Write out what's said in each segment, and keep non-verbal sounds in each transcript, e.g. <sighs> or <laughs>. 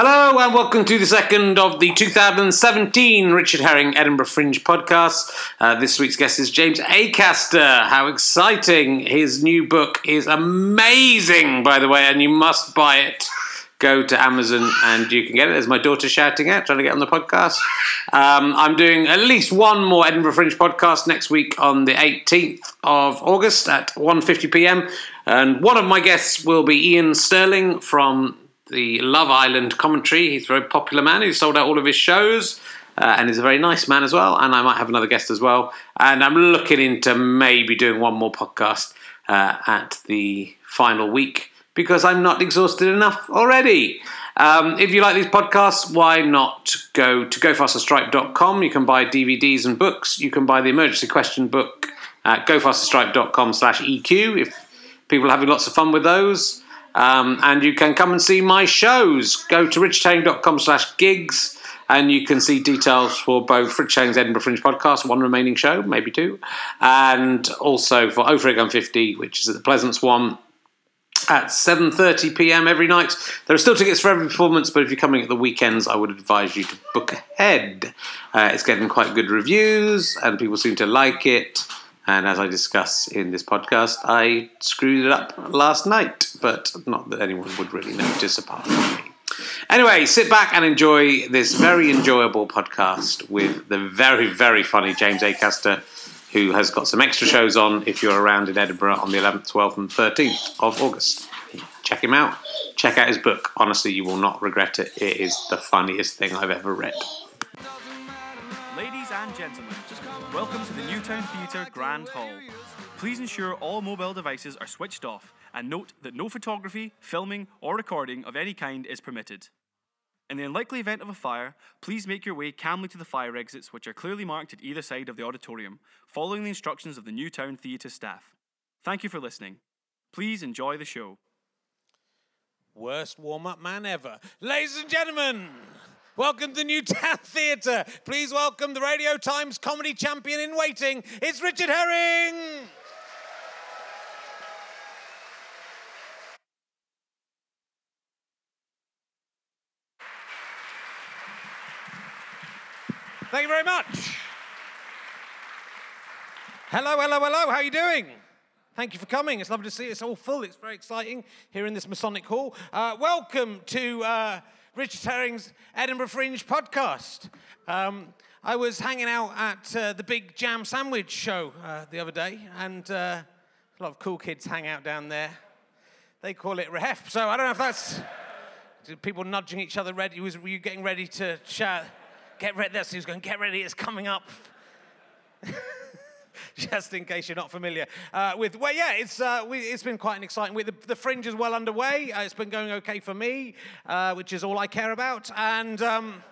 Hello and welcome to the second of the 2017 Richard Herring Edinburgh Fringe podcast. Uh, this week's guest is James Acaster. How exciting! His new book is amazing, by the way, and you must buy it. Go to Amazon and you can get it. There's my daughter shouting out, trying to get on the podcast. Um, I'm doing at least one more Edinburgh Fringe podcast next week on the 18th of August at 1:50 p.m. And one of my guests will be Iain Stirling from the Love Island commentary. He's a very popular man. He's sold out all of his shows. Uh, and he's a very nice man as well. And I might have another guest as well. And I'm looking into maybe doing one more podcast uh, at the final week because I'm not exhausted enough already. Um, if you like these podcasts, why not go to gofasterstripe.com? You can buy DVDs and books. You can buy the emergency question book at gofasterstripe.com slash EQ if people are having lots of fun with those. Um, and you can come and see my shows. Go to richardherring.com slash gigs and you can see details for both Rich Herring's Edinburgh Fringe podcast, one remaining show, maybe two, and also for Over Gun 50, which is at the Pleasance one at 7.30 p.m. every night. There are still tickets for every performance, but if you're coming at the weekends, I would advise you to book ahead. Uh, it's getting quite good reviews, and people seem to like it. And as I discuss in this podcast, I screwed it up last night, but not that anyone would really notice apart from me. Anyway, sit back and enjoy this very enjoyable podcast with the very, very funny James Acaster, who has got some extra shows on if you're around in Edinburgh on the 11th, 12th, and 13th of August. Check him out. Check out his book. Honestly, you will not regret it. It is the funniest thing I've ever read. Ladies and gentlemen, welcome to the New Town Theatre Grand Hall. Please ensure all mobile devices are switched off and note that no photography, filming, or recording of any kind is permitted. In the unlikely event of a fire, please make your way calmly to the fire exits, which are clearly marked at either side of the auditorium, following the instructions of the New Town Theatre staff. Thank you for listening. Please enjoy the show. Worst warm up man ever. Ladies and gentlemen, welcome to New Town <laughs> Theatre. Please welcome the Radio Times comedy champion in waiting. It's Richard Herring. Thank you very much. Hello, hello, hello. How are you doing? Thank you for coming. It's lovely to see you. It's all full. It's very exciting here in this Masonic Hall. Uh, welcome to uh, Richard Herring's Edinburgh Fringe podcast. Um, I was hanging out at uh, the Big Jam Sandwich show uh, the other day, and uh, a lot of cool kids hang out down there. They call it rehef. So I don't know if that's people nudging each other. Ready? Was were you getting ready to shout? Get ready. That's who's going. Get ready. It's coming up. <laughs> <laughs> just in case you're not familiar uh, with. Well, yeah, it's uh, we, it's been quite an exciting week. The, the fringe is well underway. Uh, it's been going okay for me, uh, which is all I care about. And um,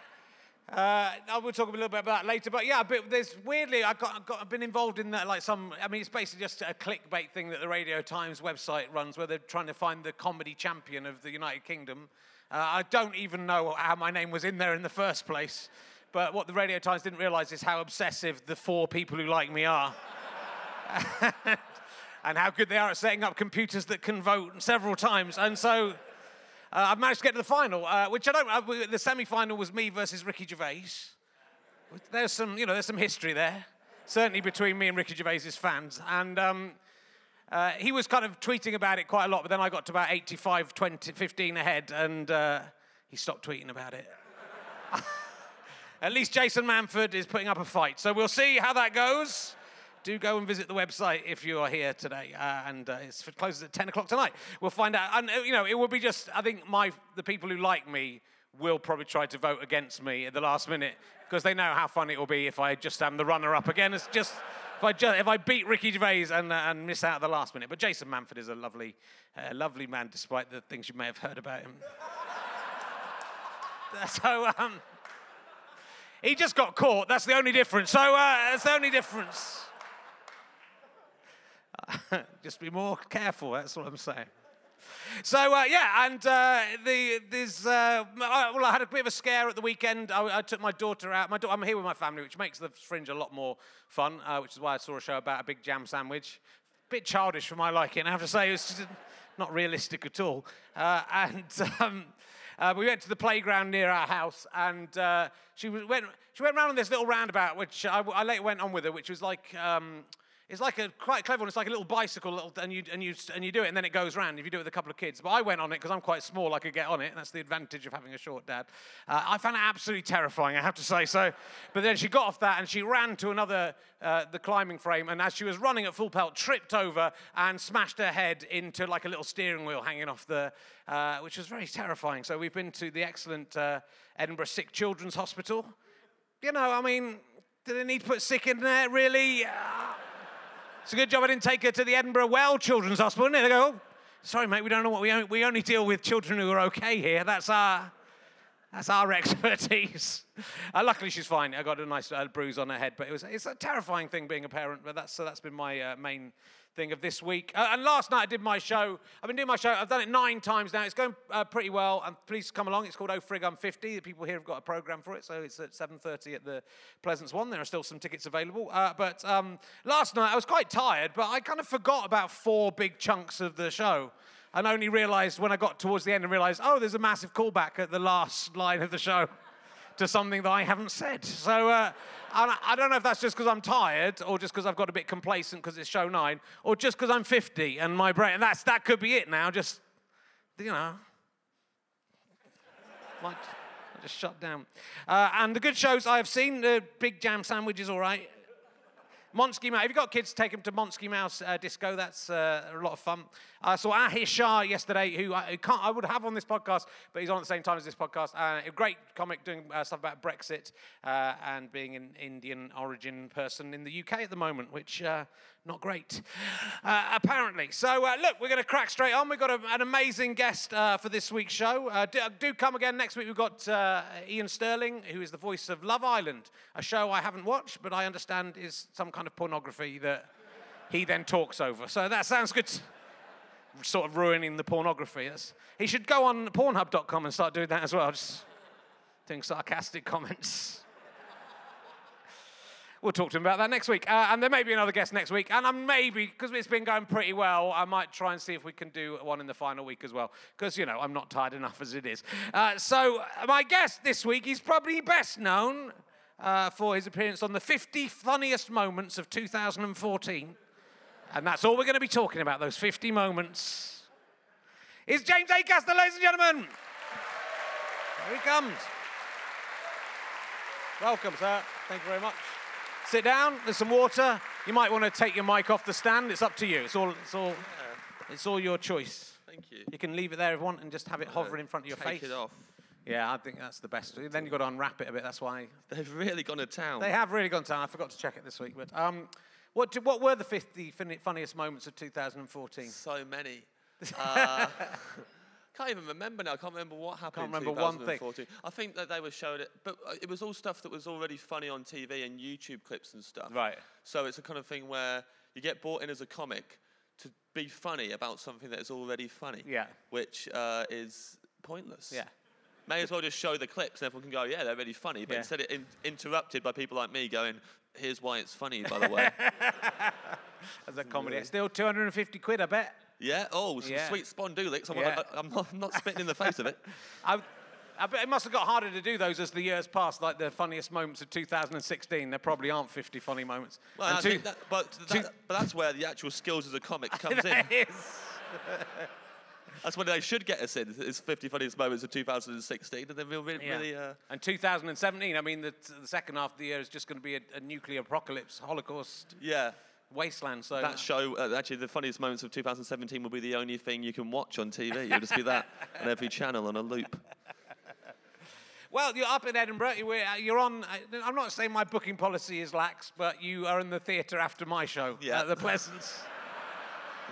<laughs> uh, I will talk a little bit about that later. But yeah, but there's weirdly I got, got I've been involved in that like some. I mean, it's basically just a clickbait thing that the Radio Times website runs, where they're trying to find the comedy champion of the United Kingdom. Uh, I don't even know how my name was in there in the first place. But what the Radio Times didn't realize is how obsessive the four people who like me are. <laughs> and how good they are at setting up computers that can vote several times. And so uh, I've managed to get to the final, uh, which I don't. Uh, the semi-final was me versus Ricky Gervais. There's some, you know, there's some history there, certainly between me and Ricky Gervais's fans. And um, uh, he was kind of tweeting about it quite a lot, but then I got to about 85, 20, 15 ahead, and uh, he stopped tweeting about it. <laughs> At least Jason Manford is putting up a fight. So we'll see how that goes. Do go and visit the website if you are here today. Uh, and uh, it's closes at 10 o'clock tonight. We'll find out. And, uh, you know, it will be just, I think my the people who like me will probably try to vote against me at the last minute because they know how fun it will be if I just am the runner up again. It's just. If I, just, if I beat Ricky Gervais and, uh, and miss out at the last minute. But Jason Manford is a lovely, uh, lovely man, despite the things you may have heard about him. <laughs> so, um, he just got caught. That's the only difference. So uh, that's the only difference. <laughs> just be more careful. That's what I'm saying. So uh, yeah, and uh, the there's uh, well, I had a bit of a scare at the weekend. I, I took my daughter out. My da- I'm here with my family, which makes the fringe a lot more fun. Uh, which is why I saw a show about a big jam sandwich. A Bit childish for my liking, I have to say. It's not realistic at all. Uh, and <laughs> um, Uh, we went to the playground near our house, and uh, she went. She went round on this little roundabout, which I, I later went on with her, which was like. Um, it's like a quite clever one. It's like a little bicycle, little, and you and you and you do it, and then it goes round. If you do it with a couple of kids, but I went on it because I'm quite small. I could get on it. and That's the advantage of having a short dad. Uh, I found it absolutely terrifying. I have to say so. But then she got off that and she ran to another uh, the climbing frame, and as she was running at full pelt, tripped over and smashed her head into like a little steering wheel hanging off the, uh, which was very terrifying. So we've been to the excellent uh, Edinburgh Sick Children's Hospital. You know, I mean, do they need to put sick in there? Really? It's a good job I didn't take her to the Edinburgh Well Children's Hospital. And they go, oh, sorry, mate, we don't know what we only, we only deal with children who are okay here. That's our that's our <laughs> expertise. Uh, luckily, she's fine. I got a nice uh, bruise on her head, but it was it's a terrifying thing being a parent. But that's so that's been my uh, main thing of this week. Uh, and last night I did my show. I've been doing my show. I've done it nine times now. It's going uh, pretty well. And please come along. It's called Oh Frig I'm 50. The people here have got a program for it, so it's at 7:30 at the Pleasance One. There are still some tickets available. Uh, but um, last night I was quite tired, but I kind of forgot about four big chunks of the show and only realized when I got towards the end and realized, oh, there's a massive callback at the last line of the show to something that I haven't said. So uh, I don't know if that's just because I'm tired or just because I've got a bit complacent because it's show nine or just because I'm 50 and my brain, and that's, that could be it now. Just, you know. Might just shut down. Uh, and the good shows I have seen, the Big Jam Sandwich is all right. Monski Mouse. If you've got kids, take them to Monski Mouse uh, Disco. That's uh, a lot of fun. I saw Ahir Shah yesterday, who I, who I, would have on this podcast, but he's on at the same time as this podcast. Uh, a great comic doing uh, stuff about Brexit uh, and being an Indian origin person in the UK at the moment, which uh, not great, uh, apparently. So, uh, look, we're going to crack straight on. We've got a, an amazing guest uh, for this week's show. Uh, do, do, come again next week. We've got uh, Iain Stirling, who is the voice of Love Island, a show I haven't watched, but I understand is some kind of pornography that he then talks over. So, that sounds good. Sort of ruining the pornography. That's, he should go on Pornhub.com and start doing that as well, just doing sarcastic comments. We'll talk to him about that next week. Uh, and there may be another guest next week. And I'm maybe, because it's been going pretty well, I might try and see if we can do one in the final week as well. Because, you know, I'm not tired enough as it is. Uh, so, my guest this week is probably best known uh, for his appearance on the 50 funniest moments of 2014. And that's all we're going to be talking about, those 50 moments. Is James A. Acaster, ladies and gentlemen. Here he comes. Welcome, sir. Thank you very much. Sit down. There's some water. You might want to take your mic off the stand. It's up to you. It's all. It's all. It's all your choice. Thank you. You can leave it there if you want and just have it hovering in front of your take face. Take it off. Yeah, I think that's the best. Then you've got to unwrap it a bit. That's why. They've really gone to town. They have really gone to town. I forgot to check it this week. But um, what, do, what were the 50 funniest moments of 2014? So many. <laughs> Uh, can't even remember now. I can't remember what happened. Can't remember one thing. I think that they were showing it, but uh, it was all stuff that was already funny on TV and YouTube clips and stuff. Right. So it's a kind of thing where you get bought in as a comic to be funny about something that is already funny. Yeah. Which uh, is pointless. Yeah. May as well just show the clips and everyone can go, yeah, they're really funny. But yeah. instead, it in- interrupted by people like me going, here's why it's funny, by the way. <laughs> As a comedy. It's still 250 quid, I bet. Yeah. Oh, some yeah. sweet spondulix. I'm, yeah. I'm, not, I'm, not, spitting in the face of it. <laughs> I, I bet it must have got harder to do those as the years passed, like the funniest moments of 2016. There probably aren't 50 funny moments. Well, two, that, but, that, but that's where the actual skills as a comic <laughs> comes in. That's when they should get us in. It's 50 funniest moments of 2016, and then we'll really, yeah. really uh... and 2017. I mean, the, the, second half of the year is just going to be a, a nuclear apocalypse, Holocaust. Yeah wasteland. So that show, uh, actually, the funniest moments of 2017 will be the only thing you can watch on TV. It'll just be that <laughs> on every channel on a loop. Well, you're up in Edinburgh. Uh, you're on. Uh, I'm not saying my booking policy is lax, but you are in the theatre after my show yeah. at the Pleasance. <laughs>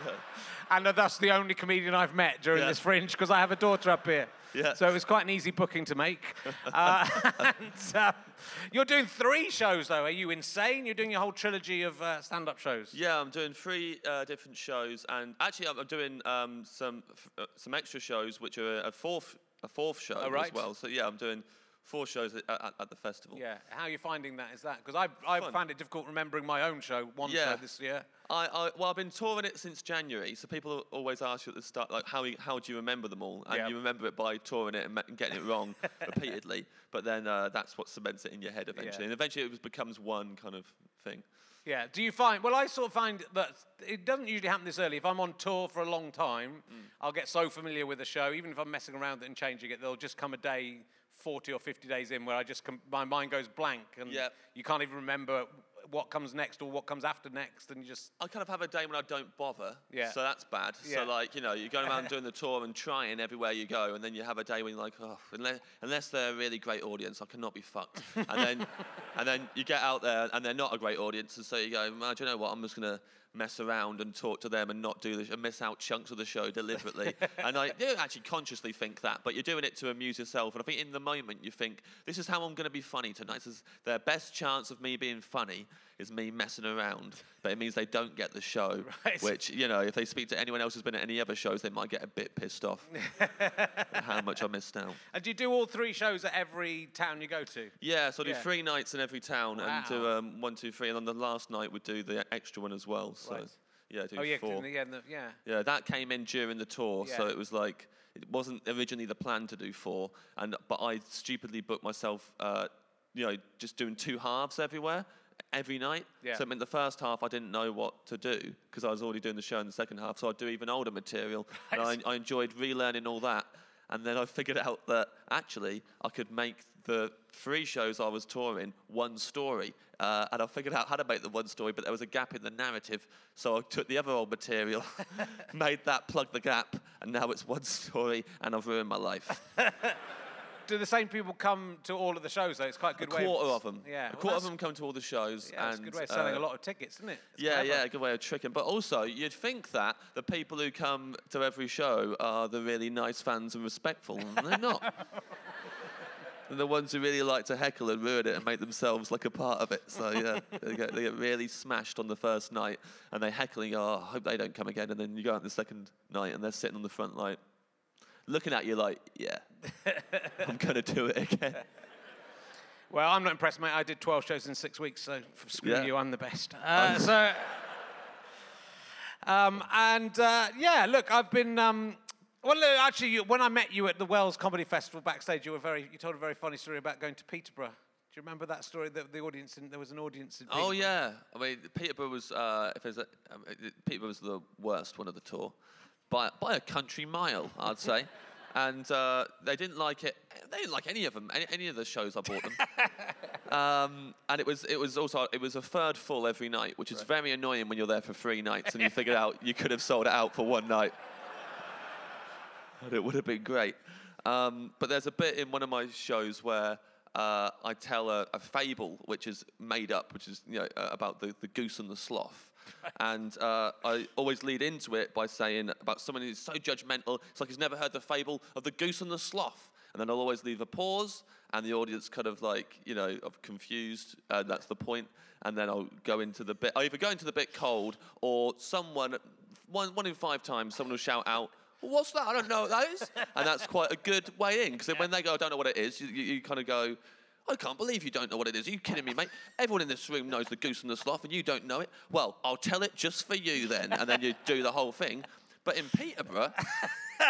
yeah. <laughs> And thus the only comedian I've met during yeah. this fringe because I have a daughter up here. Yeah. So it was quite an easy booking to make. <laughs> uh, and, uh, you're doing three shows, though. Are you insane? You're doing your whole trilogy of uh, stand up shows. Yeah, I'm doing three uh, different shows. And actually, I'm, doing um, some, uh, some extra shows, which are a fourth, a fourth show oh, right. as well. So, yeah, I'm doing four shows at, at, at the festival. Yeah. How are you finding that? Is that because I I Fun. found it difficult remembering my own show, one Yeah. show this year. I, I, well, I've been touring it since January, so people always ask you at the start, like, how, you- how do you remember them all? And Yeah. you remember it by touring it and getting it wrong <laughs> repeatedly. But then uh, that's what cements it in your head eventually. And eventually it was, becomes one kind of thing. Yeah. Do you find? Well, I sort of find that it doesn't usually happen this early. If I'm on tour for a long time, Mm. I'll get so familiar with the show, even if I'm messing around and changing it, there'll just come a day, 40 or 50 days in, where I just com- my mind goes blank and Yep. you can't even remember what comes next or what comes after next, and you just I kind of have a day when I don't bother. Yeah. So that's bad. Yeah. So like, you know, you're going around <laughs> doing the tour and trying everywhere you go, and then you have a day when you're like, oh, unless, unless they're a really great audience, I cannot be fucked. and then, <laughs> and then you get out there and they're not a great audience, and so you go, well, do you know what? I'm just gonna mess around and talk to them and not do this and miss out chunks of the show deliberately. <laughs> and I don't actually consciously think that, but you're doing it to amuse yourself. And I think in the moment you think, this is how I'm going to be funny tonight. This is their best chance of me being funny is me messing around. But it means they don't get the show, <laughs> Right. which, you know, if they speak to anyone else who's been at any other shows, they might get a bit pissed off at <laughs> how much I missed out. And do you do all three shows at every town you go to? Yeah, so I do Yeah. three nights in every town and do um, one, two, three. And on the last night, we do the extra one as well. So, Right. yeah, do Oh yeah, four. yeah, the- yeah. Yeah, that came in during the tour, so it was like it wasn't originally the plan to do four, and but I stupidly booked myself, uh, you know, just doing two halves everywhere, every night. Yeah. So I mean, the first half I didn't know what to do because I was already doing the show in the second half, so I'd do even older material, <laughs> and I, I enjoyed relearning all that, and then I figured out that actually I could make the three shows I was touring one story, uh, and I figured out how to make the one story, but there was a gap in the narrative, so I took the other old material, <laughs> made that plug the gap, and now it's one story, and I've ruined my life. <laughs> Do the same people come to all of the shows though? It's quite a A good way. quarter of them, Yeah. a well, quarter of them come to all the shows, Yeah, it's a good way of selling uh, a lot of tickets, isn't it? It's Yeah, clever. yeah, a good way of tricking. But also, you'd think that the people who come to every show are the really nice fans and respectful, and they're not. <laughs> and the ones who really like to heckle and ruin it and make themselves like a part of it. So yeah, <laughs> they get, they get really smashed on the first night, and they heckle and go, "Oh, I hope they don't come again." And then you go out the second night, and they're sitting on the front like, looking at you like, "Yeah, <laughs> I'm gonna do it again." Well, I'm not impressed, mate. I did 12 shows in six weeks, so f- screw Yeah. you, I'm the best. Uh, so, <laughs> um, and uh, yeah, look, I've been. Um, well, actually, you, when I met you at the Wells Comedy Festival backstage, you were very. You told a very funny story about going to Peterborough. Do you remember that story? That the audience, in, there was an audience in. Oh yeah, I mean Peterborough was uh, if there's a, um, Peterborough was the worst one of the tour, by by a country mile, I'd say, and uh, they didn't like it. They didn't like any of them, any, any of the shows I bought them. <laughs> um, and it was it was also it was a third full every night, which is very annoying when you're there for three nights and you figure out you could have sold it out for one night. <laughs> And it would have been great. Um, but there's a bit in one of my shows where uh, I tell a, a fable which is made up, which is you know uh, about the, the goose and the sloth. and uh, I always lead into it by saying about someone who's so judgmental, it's like he's never heard the fable of the goose and the sloth. And then I'll always leave a pause, and the audience kind of like, you know, of confused, and that's the point. And then I'll go into the bit, I either go into the bit cold, or someone, one, one in five times, someone will shout out, What's that? I don't know what that is. <laughs> And that's quite a good way in, because when they go, I don't know what it is, you, you, you kind of go, I can't believe you don't know what it is. Are you kidding me, mate? Everyone in this room knows the goose and the sloth, and you don't know it. Well, I'll tell it just for you then, and then you do the whole thing. But in Peterborough, <laughs>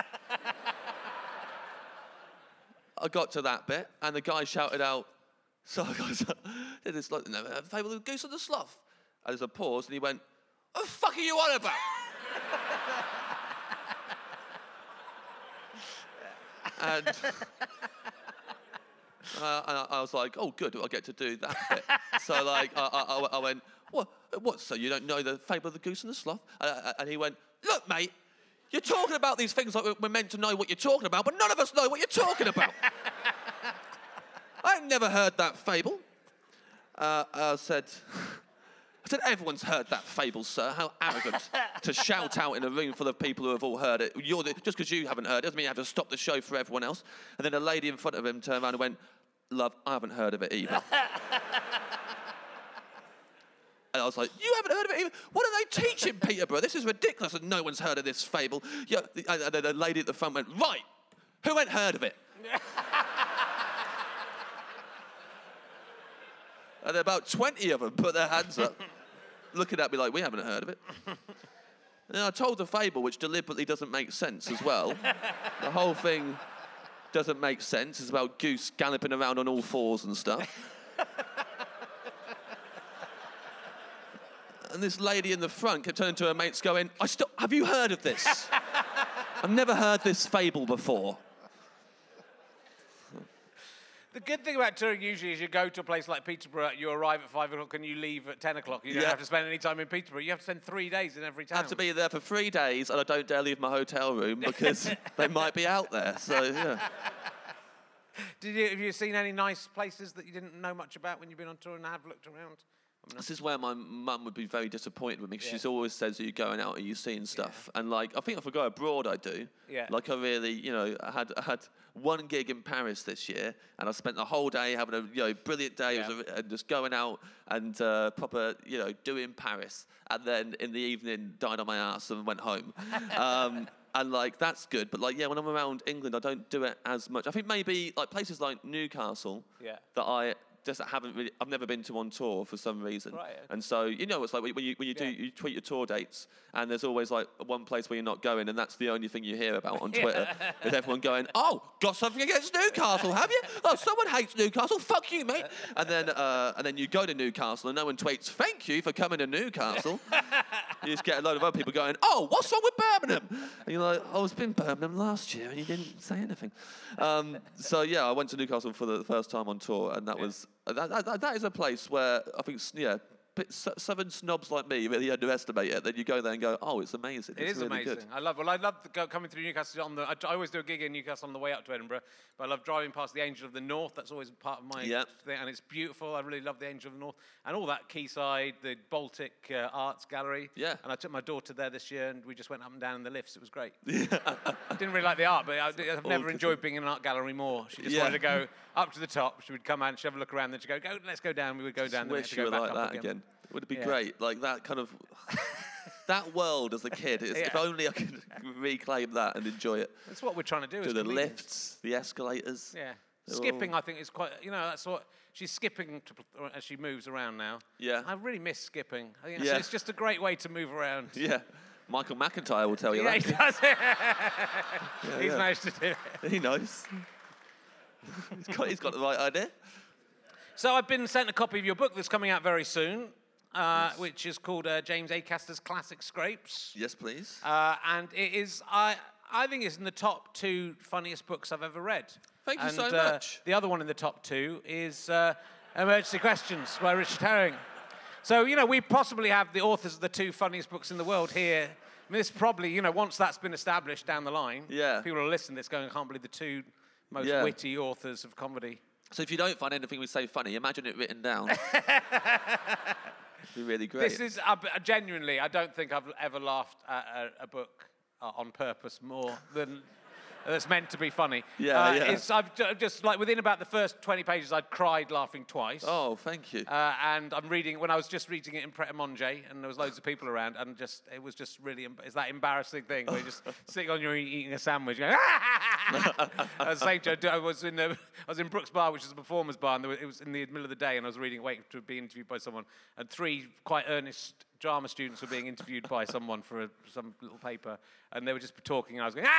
I got to that bit, and the guy shouted out, "So I goes, did this like a fable of the goose and the sloth?" And there's a pause, and he went, "What the fuck are you on about?" <laughs> and <laughs> uh, and I, I was like, "Oh, good, I get to do that bit." so like, I, I, I- went, "What? What? So you don't know the fable of the goose and the sloth?" Uh, and he went, "Look, mate." You're talking about these things like we're meant to know what you're talking about, but none of us know what you're talking about. <laughs> I've never heard that fable. Uh, I said, I said, everyone's heard that fable, sir. How arrogant to <laughs> shout out in a room full of people who have all heard it. You're the, just because you haven't heard it doesn't mean you have to stop the show for everyone else. And then a lady in front of him turned around and went, Love, I haven't heard of it either. <laughs> And I was like, you haven't heard of it either? What are they teaching, Peterborough? This is ridiculous and no one's heard of this fable. Yeah, the, and then the lady at the front went, right, who ain't heard of it? <laughs> And about 20 of them put their hands up, looking at me like, we haven't heard of it. <laughs> And I told a fable which deliberately doesn't make sense as well. the whole thing doesn't make sense. It's about Goose galloping around on all fours and stuff. <laughs> and this lady in the front kept turning to her mates going, I still, have you heard of this? I've never heard this fable before. The good thing about touring usually is you go to a place like Peterborough, you arrive at five o'clock and you leave at 10 o'clock. You don't Yeah. have to spend any time in Peterborough. You have to spend three days in every I town. have to be there for three days and I don't dare leave my hotel room <laughs> because they might be out there. So, yeah. Did you, have you seen any nice places that you didn't know much about when you've been on tour and have looked around? This is where my mum would be very disappointed with me. 'cause Yeah. She's always says, "Are you going out? Are you seeing stuff?" And like, I think if I go abroad, I do. Yeah. Like I really, you know, I had I had one gig in Paris this year, and I spent the whole day having a you know brilliant day, Yeah. a- and just going out and uh, proper you know doing Paris, and then in the evening died on my ass and went home. <laughs> um, and like that's good, but like yeah, when I'm around England, I don't do it as much. I think maybe like places like Newcastle Yeah. that I just haven't really, I've never been to on tour for some reason. Right, okay. And so, you know, it's like when you, when you do, Yeah. you tweet your tour dates, and there's always like one place where you're not going, and that's the only thing you hear about on <laughs> Twitter. Is everyone going, oh, got something against Newcastle, have you? Oh, someone hates Newcastle, fuck you, mate. And then, uh, and then you go to Newcastle, and no one tweets, thank you for coming to Newcastle. <laughs> you just get a load of other people going, oh, what's wrong with Birmingham? And you're like, oh, I was in Birmingham last year, and you didn't say anything. Um, so, yeah, I went to Newcastle for the first time on tour, and that was, that, that, that- is a place where I think, yeah, southern snobs like me really underestimate it. Then you go there and go, oh, it's amazing. It it's is really amazing. Good. I love. Well, I love the, coming through Newcastle on the. I, I always do a gig in Newcastle on the way up to Edinburgh, but I love driving past the Angel of the North. That's always part of my Yep. thing, and it's beautiful. I really love the Angel of the North and all that quayside, the Baltic uh, Arts Gallery. Yeah. And I took my daughter there this year, and we just went up and down in the lifts. It was great. <laughs> Yeah. I didn't really like the art, but I, I've never enjoyed being in an art gallery more. She just Yeah. wanted to go up to the top. She would come out, she'd have a look around, then she'd go, "Go, let's go down." We would go down. then Wish you go were like up that again. Would it be Yeah. great? Like that kind of that world as a kid. It's, If <laughs> only I could reclaim that and enjoy it. That's what we're trying to do. Do the lifts, the escalators. Yeah. Skipping, all- I think, is quite. You know, that's what she's skipping to, as she moves around now. Yeah. I really miss skipping. I think it's, Yeah. it's just a great way to move around. <laughs> Yeah. Michael McIntyre will tell you Yeah, that. he <laughs> does. He's yeah. managed to do it. He knows. he's, got, he's got the right idea. So I've been sent a copy of your book that's coming out very soon, uh, which is called uh, James Acaster's Classic Scrapes. Yes, please. Uh, and it is, I, I think it's in the top two funniest books I've ever read. Thank you and, so uh, much. The other one in the top two is uh, Emergency Questions by Richard Herring. So, you know, we possibly have the authors of the two funniest books in the world here. I mean, this probably, you know, once that's been established down the line, Yeah. people will listen to this going, I can't believe the two most Yeah. witty authors of comedy. So if you don't find anything we say funny, imagine it written down. <laughs> Be really great. This is uh, genuinely, I don't think I've ever laughed at a, a book uh, on purpose more than that's meant to be funny. Yeah, uh, yeah. It's, I've ju- just like within about the first 20 pages, I'd cried laughing twice. oh, thank you. Uh, and I'm reading when I was just reading it in Pret a Manger, and there was loads of people around, and just it was just really em- it's that embarrassing thing where you're just <laughs> sitting on your eating a sandwich, going. <laughs> I was saying I was in the, I was in Brooks Bar, which is a performers bar, and were, it was in the middle of the day, and I was reading, waiting to be interviewed by someone, and three quite earnest drama students were being interviewed by someone for a, some little paper, and they were just talking, and I was going. <laughs> and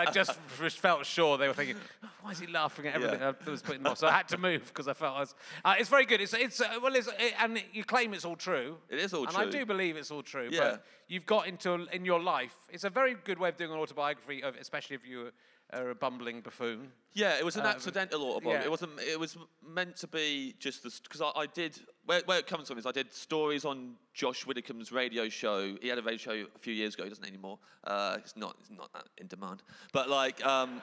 I just f- felt sure they were thinking, "Oh, why is he laughing at everything. I was putting off? So I had to move because I felt I was. Uh, it's very good. It's, it's uh, well, it's, it, and you claim it's all true. It is all true. and I do believe it's all true. Yeah. But you've got into in your life. It's a very good way of doing an autobiography, of, especially if you are a bumbling buffoon. Yeah, it was an Um, accidental autobiography. yeah. It wasn't. It was meant to be just this because I, I did. Where, where it comes from is I did stories on Josh Widdicombe's radio show. He had a radio show a few years ago. He doesn't anymore. Uh, it's not. It's not that in demand. But like, um,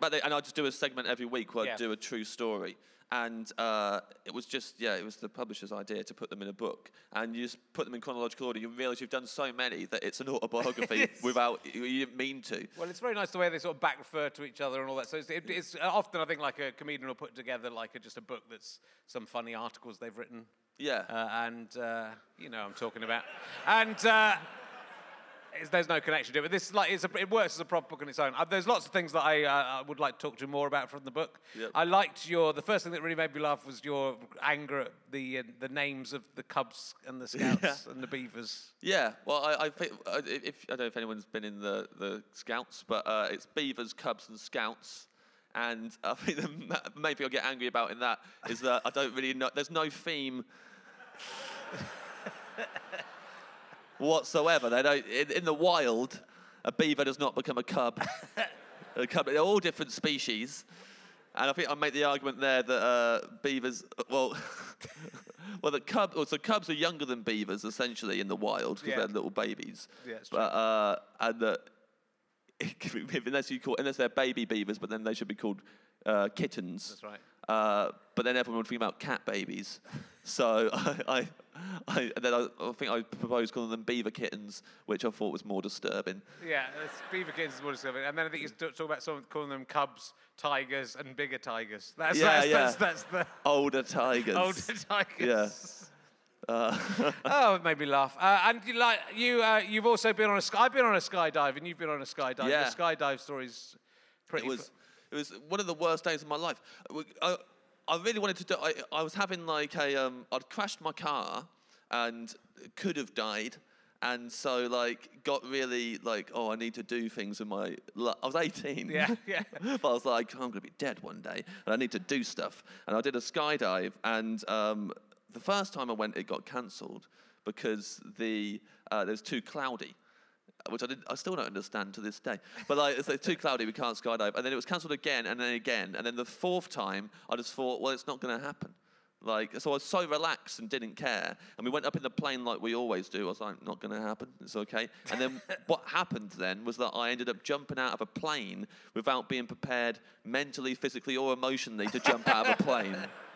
but they, and I just do a segment every week where Yeah. I do a true story. And uh, it was just, yeah, it was the publisher's idea to put them in a book. And you just put them in chronological order. You realise you've done so many that it's an autobiography <laughs> Yes. without, you you didn't mean to. Well, it's very nice the way they sort of back refer to each other and all that. So it's, it, it's often I think like a comedian will put together like a, just a book that's some funny articles they've written. Yeah. Uh, and uh, you know I'm talking about. And uh, there's no connection to it. But this is like it's a, it works as a proper book on its own. Uh, there's lots of things that I, uh, I would like to talk to you more about from the book. Yep. I liked your the first thing that really made me laugh was your anger at the uh, the names of the Cubs and the Scouts and the Beavers. Yeah, well, I, I if I don't know if anyone's been in the, the Scouts, but uh, it's Beavers, Cubs, and Scouts. And <laughs> I think the ma- main thing I get angry about in that is that I don't really know. There's no theme <laughs> whatsoever. They don't in, in the wild. A beaver does not become a cub. <laughs> a cub. They're all different species. And I think I make the argument there that uh, beavers, well, <laughs> well, the cub, well, so cubs are younger than beavers essentially in the wild because Yeah. they're little babies. Yeah, it's but uh, and that <laughs> unless you call unless they're baby beavers, but then they should be called uh, kittens. That's right. Uh, but then everyone would think about cat babies. So I, I, I then I, I think I proposed calling them beaver kittens, which I thought was more disturbing. Yeah, it's Beaver kittens is more disturbing. And then I think you talk about someone calling them Cubs, Tigers, and bigger tigers. That's Yeah, that's, yeah. that's, that's the Older tigers. <laughs> older tigers. <laughs> Uh, oh, it made me laugh. Uh, and you like you, uh, you've also been on a sky. I've been on a skydive, and you've been on a skydive. Yeah. Your skydive story's pretty. it was it was one of the worst days of my life. I, I really wanted to do. I, I was having like a um, I'd crashed my car and could have died, and so like got really like oh I need to do things in my. li- I was 18. Yeah, <laughs> yeah. but I was like I'm gonna be dead one day, and I need to do stuff. And I did a skydive, and um, the first time I went, it got cancelled because the uh, there's too cloudy which I, didn't, I still don't understand to this day. But like, it's like too cloudy, we can't skydive. And then it was cancelled again, and then again, and then the fourth time, I just thought, well, it's not going to happen. Like, so I was so relaxed and didn't care. And we went up in the plane like we always do. I was like, not going to happen. It's okay. And then <laughs> what happened then was that I ended up jumping out of a plane without being prepared mentally, physically, or emotionally to jump out of a plane <laughs>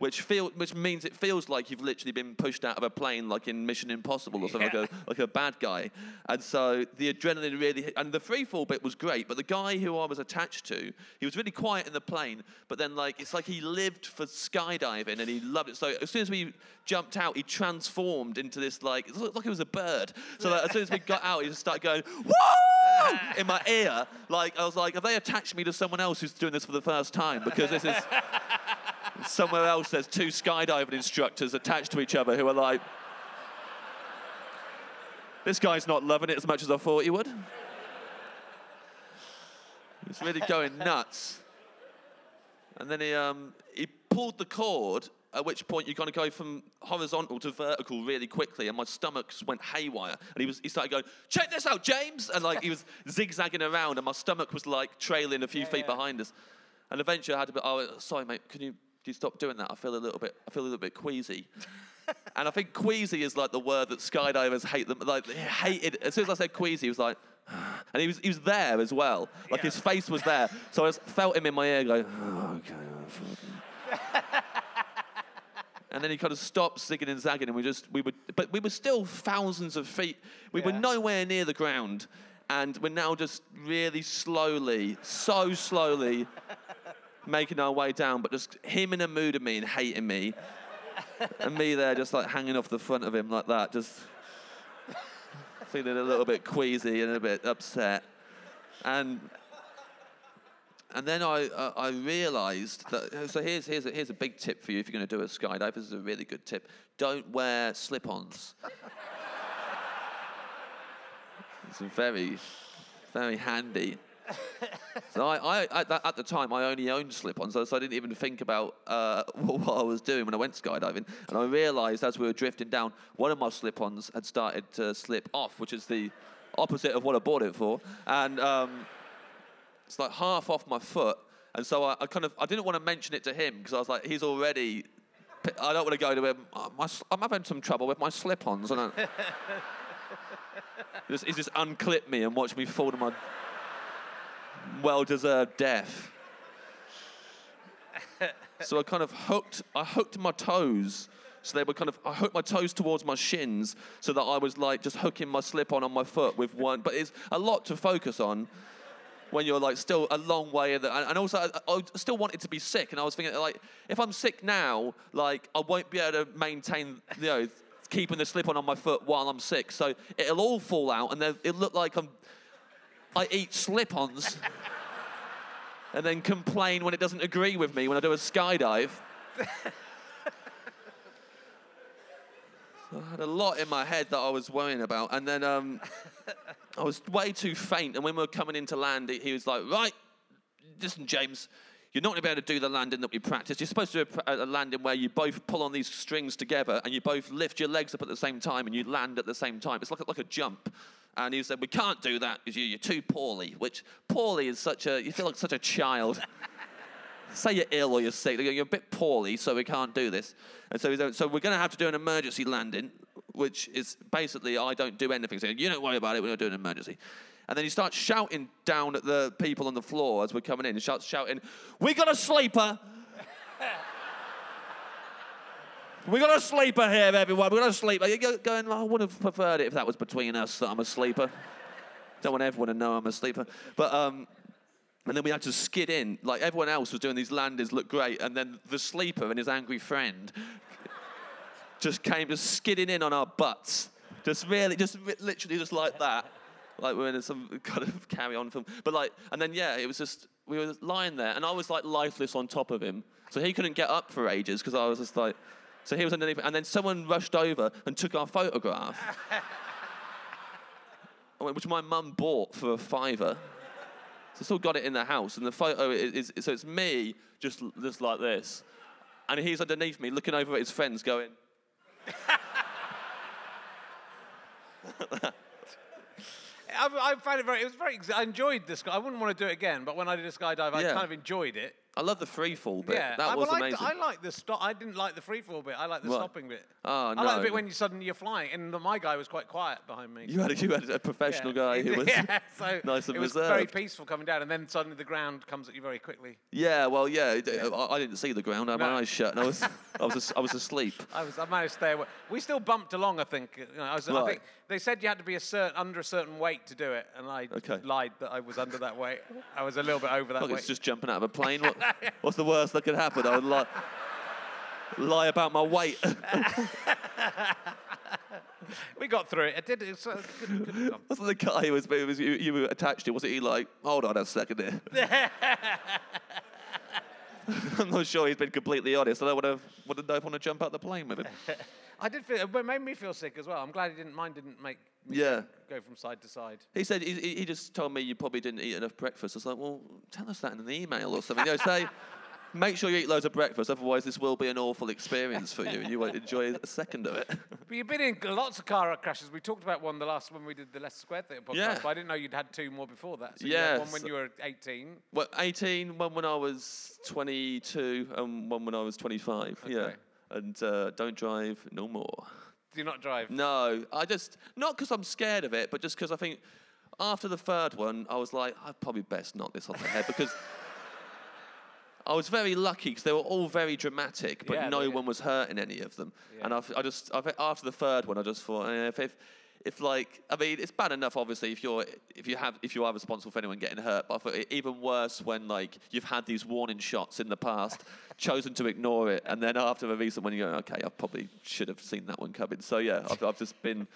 which feel which means it feels like you've literally been pushed out of a plane, like in Mission Impossible or something, Yeah. like a like a bad guy. And so the adrenaline really hit, and the free fall bit was great, but the guy who I was attached to, he was really quiet in the plane, but then like it's like he lived for skydiving and he loved it. So as soon as we jumped out, he transformed into this like it looked like it was a bird. So like, as soon as we got out, he just started going woo in my ear. Like I was like, have they attached me to someone else who's doing this for the first time? Because this is somewhere else there's two skydiving instructors attached to each other who are like this guy's not loving it as much as i thought he would. He's really going nuts. And then he um he pulled the cord at which point you're going to go from horizontal to vertical really quickly and my stomach just went haywire and he was he started going check this out james! And like he was zigzagging around and my stomach was like trailing a few feet behind us. And eventually i had to be oh sorry mate can you you stop doing that i feel a little bit i feel a little bit queasy and i think queasy is like the word that skydivers hate them like they hated as soon as i said queasy he was like <sighs> and he was, he was there as well. Like his face was there. So I just felt him in my ear going, oh, okay. and then he kind of stopped zigging and zagging, and we just we were, but we were still thousands of feet. We were nowhere near the ground, and we're now just really slowly, so slowly, making our way down. But just him in a mood of me and hating me, and me there just like hanging off the front of him like that, just feeling a little bit queasy and a bit upset, and. And then I, uh, I realised that. So here's, here's, a, here's a big tip for you if you're going to do a skydive. This is a really good tip. Don't wear slip ons. it's very, very handy. <laughs> So I, I at, that, at the time, I only owned slip-ons, so, so I didn't even think about uh, <laughs> what I was doing when I went skydiving. And I realised as we were drifting down, one of my slip-ons had started to slip off, which is the opposite of what I bought it for. And um, it's like half off my foot, and so I, I kind of I didn't want to mention it to him because I was like, he's already. I don't want to go to him. "Oh, my, I'm having some trouble with my slip-ons, and I, <laughs> just, he's just unclipped me and watched me fall to my well-deserved death. so I kind of hooked. I hooked my toes. So they were kind of. I hooked my toes towards my shins, so that I was like just hooking my slip-on on my foot with one. But it's a lot to focus on when you're like still a long way the, and also I, I still wanted to be sick and I was thinking like if I'm sick now like I won't be able to maintain you know keeping the slip on on my foot while I'm sick. So it'll all fall out, and it'll look like I'm. I eat slip-ons, and then complain when it doesn't agree with me when I do a skydive. I had a lot in my head that I was worrying about, and then um, I was way too faint. And when we were coming into land, he- was like, "Right, listen, James, you're not going to be able to do the landing that we practiced. You're supposed to do a, landing where you both pull on these strings together and you both lift your legs up at the same time and you land at the same time. It's like like a jump." And he said, "We can't do that because you, you're too poorly." Which poorly is such a you feel like such a child. <laughs> Say you're ill or you're sick. You're a bit poorly, so we can't do this. And so, so we're going to have to do an emergency landing, which is basically I don't do anything. So you don't worry about it. We're not doing an emergency. And then he starts shouting down at the people on the floor as we're coming in. He starts shouting, "We got a sleeper." <laughs> We got a sleeper here, everyone. We got a sleeper. You're going, "Oh, I would have preferred it if that was between us that I'm a sleeper. Don't want everyone to know I'm a sleeper. But um, and then we had to skid in. Like everyone else was doing these landings, look great. And then the sleeper and his angry friend just came just skidding in on our butts. Just really, just literally just like that. Like we we're in some kind of carry on film. But like, and then yeah, it was just, we were lying there and I was like lifeless on top of him. So he couldn't get up for ages because I was just like, so he was underneath. And then someone rushed over and took our photograph. <laughs> which my mum bought for a fiver. So I still got it in the house, and the photo is, is so it's me just just like this, and he's underneath me looking over at his friends, going. <laughs> I, I found it very. It was very. I enjoyed this. I wouldn't want to do it again, but when I did a skydive, I Yeah. kind of enjoyed it. I love the free fall bit. Yeah, that I, was I- amazing. I, like the stop. I didn't like the free fall bit. I like the What? stopping bit. Oh, I like the bit when you suddenly you're flying, and the, my guy was quite quiet behind me. you had a, you had a professional guy who was <laughs> yeah, so <laughs> nice and it was reserved. very peaceful coming down, and then suddenly the ground comes at you very quickly. Yeah, well, yeah. it- I, I didn't see the ground. I had No. my eyes shut, and I was <laughs> I was as- I was asleep. I was. I managed to stay away. We still bumped along. I think. You know, I, was, I Right. think they said you had to be a certain under a certain weight to do it, and I Okay. lied that I was under that weight. I was a little bit over that Like weight. it's just jumping out of a plane. What, <laughs> what's the worst that could happen? I would lie, lie about my weight. <laughs> We got through it. It did. It's, uh, good, good gone. Wasn't the guy who was, who was you, you were attached to? Wasn't he like, hold on a second here? <laughs> I'm not sure he's been completely honest. I don't want to, want to know if I want to jump out the plane with him. I did feel. It made me feel sick as well. I'm glad he didn't. Mine didn't make me Yeah. go from side to side. He said he, he just told me you probably didn't eat enough breakfast. I was like, well, tell us that in an email or something. You know, say, <laughs> make sure you eat loads of breakfast, otherwise this will be an awful experience for you, and you won't enjoy a second of it. <laughs> But you've been in lots of car crashes. We talked about one the last when we did the Leicester Square Theatre podcast. Yeah. But I didn't know you'd had two more before that. So had one when you were 18. Well, 18, one when I was 22, and one when I was 25. Yeah. And uh, don't drive no more. Do you not drive? No, I just not because I'm scared of it, but just because I think after the third one, I was like, I'd probably best knock this off the head because I was very lucky because they were all very dramatic, but Yeah, no one was hurt in any of them. And I've, I just I after the third one, I just thought eh, if, if if like I mean it's bad enough obviously if you're if you have if you are responsible for anyone getting hurt, but I thought it even worse when like you've had these warning shots in the past, <laughs> chosen to ignore it, and then after a recent one you go, okay, I probably should have seen that one coming. So yeah, I've, I've just been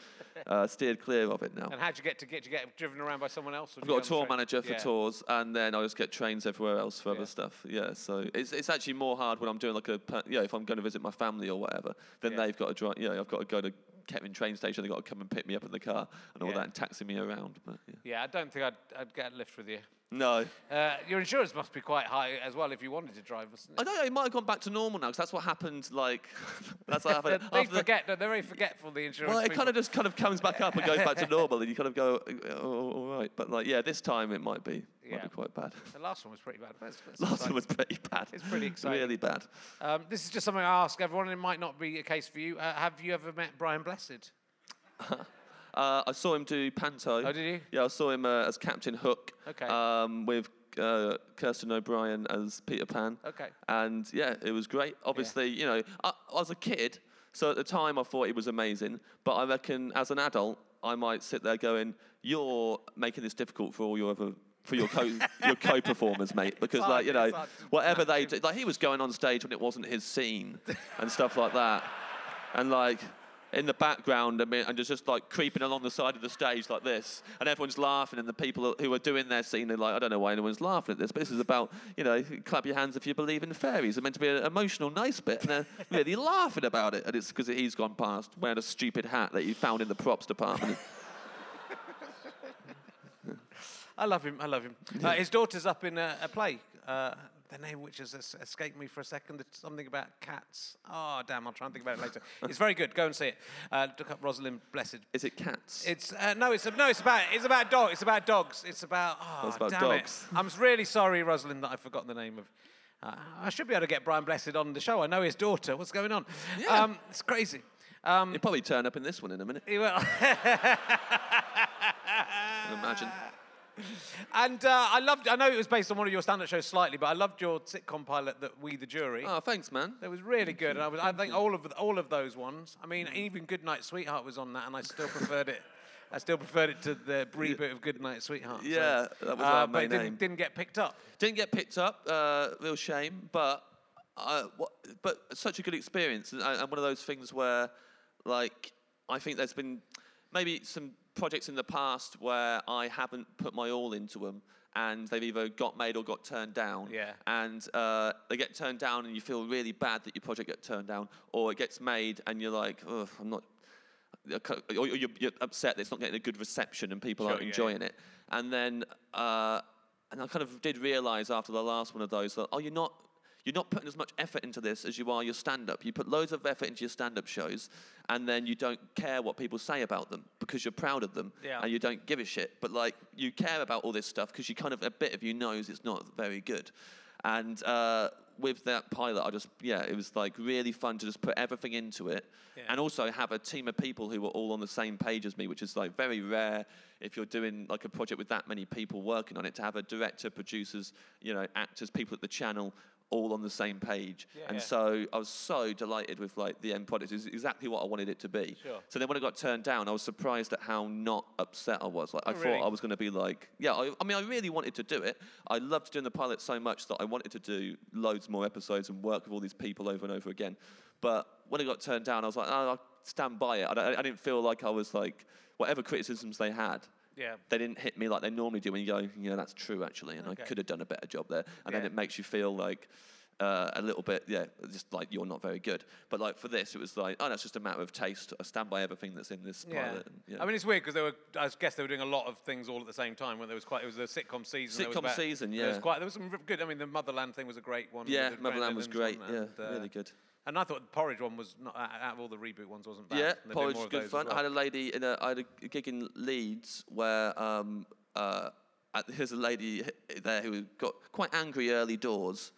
uh, steered clear of it now. And how'd you get to get to get driven around by someone else? I've got a tour manager for Yeah. tours, and then I just get trains everywhere else for Yeah. other stuff. Yeah, so it's it's actually more hard when I'm doing like a yeah if I'm going to visit my family or whatever. Then Yeah. they've got to drive. Yeah, I've got to go to Kettering train station. They've got to come and pick me up in the car and all Yeah. that and taxi me around. But yeah. Yeah, I don't think I'd, I'd get a lift with you. No, Uh, your insurance must be quite high as well if you wanted to drive, mustn't I don't know. It might have gone back to normal now because that's what happened. Like <laughs> that's what happened. <laughs> they after the- forget. They're very forgetful. The insurance. well, it kind of just kind of comes back up and goes back to <laughs> normal, and you kind of go, oh, all right. But like, yeah, this time it might be might Yeah. be quite bad. The last one was pretty bad. That's- that's Last one was pretty bad. It's pretty exciting. Really bad. Um, this is just something I ask everyone, and it might not be a case for you. Uh, have you ever met Brian Blessed? <laughs> Uh, I saw him do Panto. Oh, did you? Yeah, I saw him uh, as Captain Hook. Okay. Um, with uh, Kirsten O'Brien as Peter Pan. Okay. And yeah, it was great. Obviously, you know, I, I was a kid, so at the time I thought he was amazing. But I reckon as an adult, I might sit there going, "You're making this difficult for all your other." For your co your co performers, <laughs> mate, because hard, like you know, it's hard to whatever they do, like he was going on stage when it wasn't his scene and stuff like that, and like in the background I mean, and just, just like creeping along the side of the stage like this, and everyone's laughing, and the people who are doing their scene are like, I don't know why anyone's laughing at this, but this is about, you know, clap your hands if you believe in fairies. It's meant to be an emotional, nice bit, and they're really laughing about it, and it's because he's gone past wearing a stupid hat that you found in the props department. I love him. I love him. Uh, his daughter's up in a, a play. Uh, the name which has escaped me for a second. It's something about cats. Oh, damn! I'll try and think about it later. it's very good. Go and see it. Uh, look up Rosalind Blessed. Is it cats? It's uh, no, it's no, it's about it's about dog. It's about dogs. It's about oh, it's about damn dogs. it. <laughs> I'm really sorry, Rosalind, that I've forgotten the name of. Uh, I should be able to get Brian Blessed on the show. I know his daughter. What's going on? Yeah. Um, it's crazy. Um, He'll probably turn up in this one in a minute. he will. I <laughs> imagine. <laughs> and uh, I loved. I know it was based on one of your stand-up shows slightly, but I loved your sitcom pilot, that We the Jury. Oh, thanks, man. That was really good, and I, was, I think all of all of those ones. I mean, even Goodnight Sweetheart was on that, and I still preferred it. I still preferred it to the reboot of Goodnight Sweetheart. so- Yeah, that was uh, our but it didn't, didn't get picked up. Didn't get picked up. Uh, real shame, but uh, what, but such a good experience, and, and one of those things where, like, I think there's been maybe some projects in the past where I haven't put my all into them. And they've either got made or got turned down. Yeah. And uh, they get turned down, and you feel really bad that your project got turned down, or it gets made, and you're like, oh, I'm not or you're, you're upset that it's not getting a good reception and people Sure, aren't yeah, enjoying it. And then, uh, and I kind of did realize after the last one of those that, oh, you're not. You're not putting as much effort into this as you are your stand-up. You put loads of effort into your stand-up shows, and then you don't care what people say about them because you're proud of them, Yeah. and you don't give a shit. But like, you care about all this stuff because you kind of a bit of you knows it's not very good. And uh, with that pilot, I just yeah, it was like really fun to just put everything into it, Yeah. and also have a team of people who were all on the same page as me, which is like very rare if you're doing like a project with that many people working on it. To have a director, producers, you know, actors, people at the channel. All on the same page, Yeah, and yeah. so I was so delighted with like the end product. It was exactly what I wanted it to be. Sure. So then when it got turned down, I was surprised at how not upset I was. Like I Oh, thought really? I was going to be like, yeah. I, I mean, I really wanted to do it. I loved doing the pilot so much that I wanted to do loads more episodes and work with all these people over and over again. But when it got turned down, I was like, oh, I'll stand by it. I, don't- I didn't feel like I was like whatever criticisms they had. Yeah. They didn't hit me like they normally do when you go, yeah, that's true actually, and Okay. I could have done a better job there. And then it makes you feel like uh, a little bit, yeah, just like you're not very good. But like for this, it was like, oh, that's just a matter of taste. I stand by everything that's in this Yeah. pilot. And, yeah. I mean, it's weird because they were. I guess they were doing a lot of things all at the same time. When there was quite, it was a sitcom season. Sitcom about- season, There was yeah. quite. There was some good. I mean, the Motherland thing was a great one. yeah, the Motherland was great. Yeah, and, uh, really good. And I thought the Porridge one was not out of all the reboot ones wasn't bad. Yeah, And they're doing Porridge was good fun. I had a lady in a, I had a gig in Leeds where um, uh, <laughs> there's a lady there who got quite angry early doors.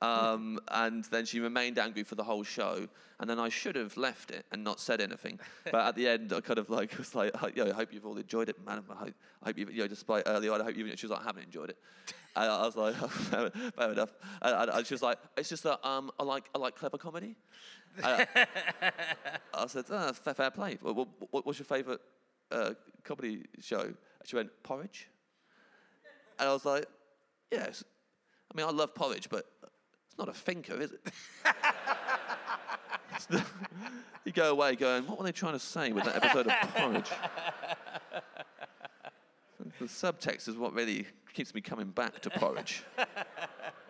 Um, and then she remained angry for the whole show, and then I should have left it and not said anything. But at the end, I kind of like <laughs> was like, "Oh, "Yo, I hope you've all enjoyed it, man. I hope, I hope you, you know, despite early on, I hope you." She was like, "I haven't enjoyed it." And I was like, <laughs> fair, fair enough. And, and, she was like, "It's just that um, I like I like clever comedy." <laughs> I said, oh, fair, fair play. What, what, what- what's your favourite uh, comedy show? She went, Porridge. And I was like, yes. I mean, I love porridge, but it's not a thinker, is it? <laughs> Not- you go away going, what were they trying to say with that episode of Porridge? <laughs> the subtext is what really keeps me coming back to Porridge. <laughs>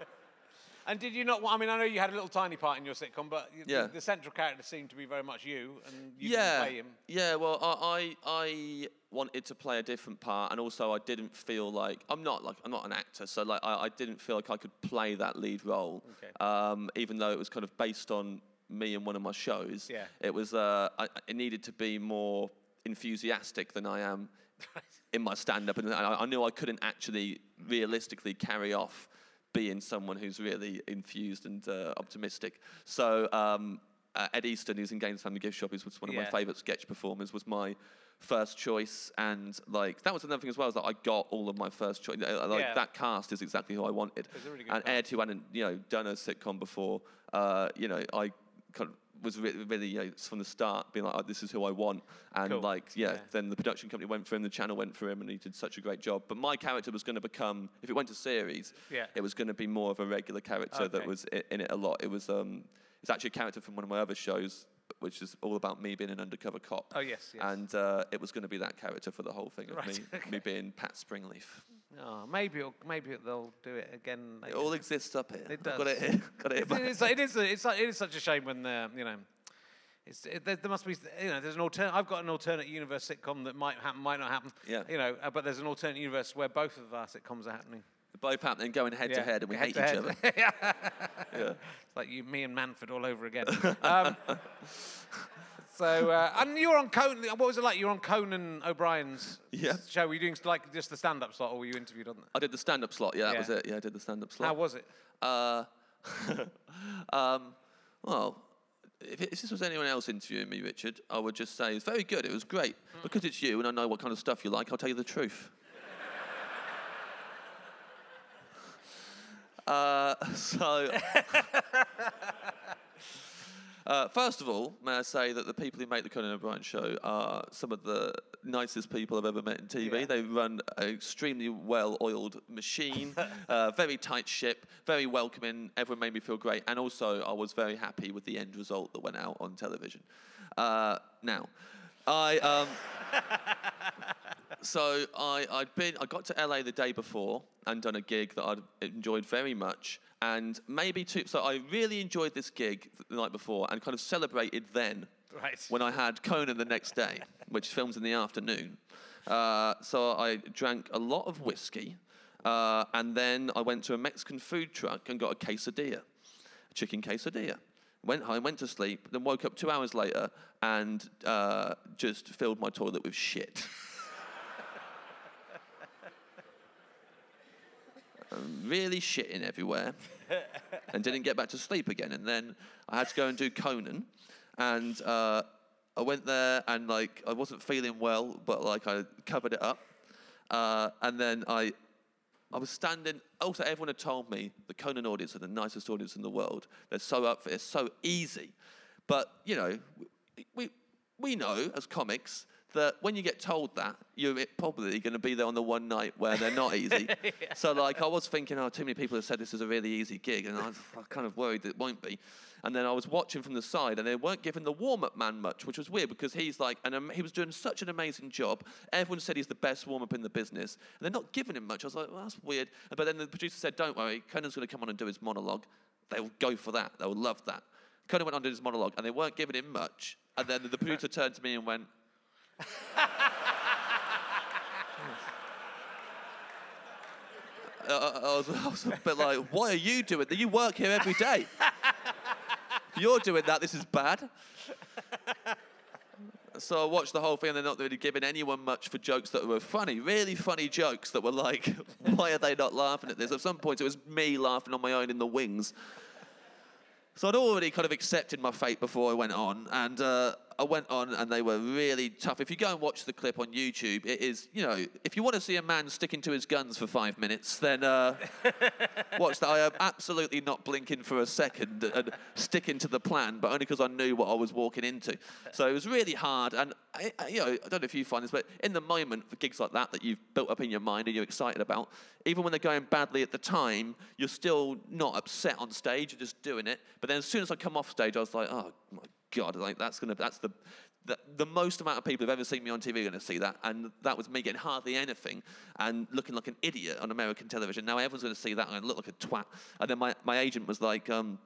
And did you not? I mean, I know you had a little tiny part in your sitcom, but Yeah. the, the central character seemed to be very much you, and you yeah, play him. Yeah, well, I, I I wanted to play a different part, and also I didn't feel like I'm not like I'm not an actor, so like I, I didn't feel like I could play that lead role. Okay. Um, even though it was kind of based on me in one of my shows. Yeah. It was uh, I, it needed to be more enthusiastic than I am <laughs> in my stand-up, and I, I knew I couldn't actually realistically carry off being someone who's really infused and uh, optimistic. So um, uh, Ed Easton, who's in Gein's Family Giftshop, is was one of Yeah. my favourite sketch performers, was my first choice, and like that was another thing as well, is that I got all of my first choice. Like Yeah. that cast is exactly who I wanted. Really and cast. Ed, who hadn't you know done a sitcom before, uh, you know, I kind of was really, really you know, from the start being like, oh, this is who I want, and Cool. like yeah, Yeah. then the production company went for him, the channel went for him, and he did such a great job. But my character was going to become, if it went to series, Yeah. it was going to be more of a regular character that was in it a lot. It was um, it's actually a character from one of my other shows which is all about me being an undercover cop. Oh, yes, yes. And uh, it was going to be that character for the whole thing of Right, me, <laughs> okay. me being Pat Springleaf. Oh, maybe it'll, maybe they'll do it again. It all exists up here. It I've Got does. it here. Got it here. It is, it is, it's, it is such a shame when uh, you know. It's, it, there, there must be, you know, there's an alternate. I've got an alternate universe sitcom that might happen, might not happen. Yeah. You know, uh, but there's an alternate universe where both of our sitcoms are happening. Both happening, going head to head, and we head hate each head. other. <laughs> yeah. Yeah. It's like you, me, and Manford all over again. <laughs> um, <laughs> so, uh, and you were on Conan. What was it like? You were on Conan O'Brien's Yeah. show. Were you doing like just the stand-up slot, or were you interviewed on that? I did the stand-up slot. Yeah, that Yeah. was it. Yeah, I did the stand-up slot. How was it? Uh, <laughs> um, well, if, if this was anyone else interviewing me, Richard, I would just say it's very good. It was great because it's you, and I know what kind of stuff you like. I'll tell you the truth. <laughs> uh, <laughs> so. Uh, first of all, may I say that the people who make the Conan O'Brien show are some of the nicest people I've ever met in TV. Yeah. They run an extremely well-oiled machine, <laughs> uh, very tight ship, very welcoming. Everyone made me feel great, and also I was very happy with the end result that went out on television. Uh, now, I. Um, <laughs> so I, I'd been, I got to LA the day before and done a gig that I'd enjoyed very much. And maybe two, so I really enjoyed this gig the night before and kind of celebrated then Right. when I had Conan the next day, <laughs> which films in the afternoon. Uh, so I drank a lot of whiskey. Uh, and then I went to a Mexican food truck and got a quesadilla, a chicken quesadilla. Went home, went to sleep, then woke up two hours later and uh, just filled my toilet with shit. <laughs> really shitting everywhere <laughs> and didn't get back to sleep again. And then I had to go and do Conan, and uh, I went there and like I wasn't feeling well, but like I covered it up. Uh, and then I, I was standing. Also, everyone had told me the Conan audience are the nicest audience in the world. They're so up for it. It's so easy. But you know, we we, we know as comics. That when you get told that, you're probably going to be there on the one night where they're not easy. <laughs> So, like, I was thinking, oh, too many people have said this is a really easy gig, and I was kind of worried that it won't be. And then I was watching from the side, and they weren't giving the warm-up man much, which was weird because he's like, and um, he was doing such an amazing job. Everyone said he's the best warm-up in the business, and they're not giving him much. I was like, well, that's weird. But then the producer said, don't worry, Conan's going to come on and do his monologue. They'll go for that. They'll love that. Conan went on to his monologue, and they weren't giving him much. And then the producer turned to me and went. I, I- I was, I was a bit like, why are you doing that? You work here every day. If you're doing that, this is bad. So I watched the whole thing and they're not really giving anyone much for jokes that were funny, really funny jokes that were like, <laughs> why are they not laughing at this? At some point, it was me laughing on my own in the wings. So I'd already kind of accepted my fate before I went on, and uh, I went on, and they were really tough. If you go and watch the clip on YouTube, it is, you know, if you want to see a man sticking to his guns for five minutes, then uh, <laughs> watch that. I am absolutely not blinking for a second and sticking to the plan, but only because I knew what I was walking into. So it was really hard, and I, I- you know, I don't know if you find this, but in the moment for gigs like that that you've built up in your mind and you're excited about, even when they're going badly at the time, you're still not upset on stage. You're just doing it. But then as soon as I come off stage, I was like, oh my god, like that's gonna, that's the. The, the most amount of people who've ever seen me on TV are going to see that, and that was me getting hardly anything and looking like an idiot on American television. Now everyone's going to see that and look like a twat. And then my, my agent was like, um,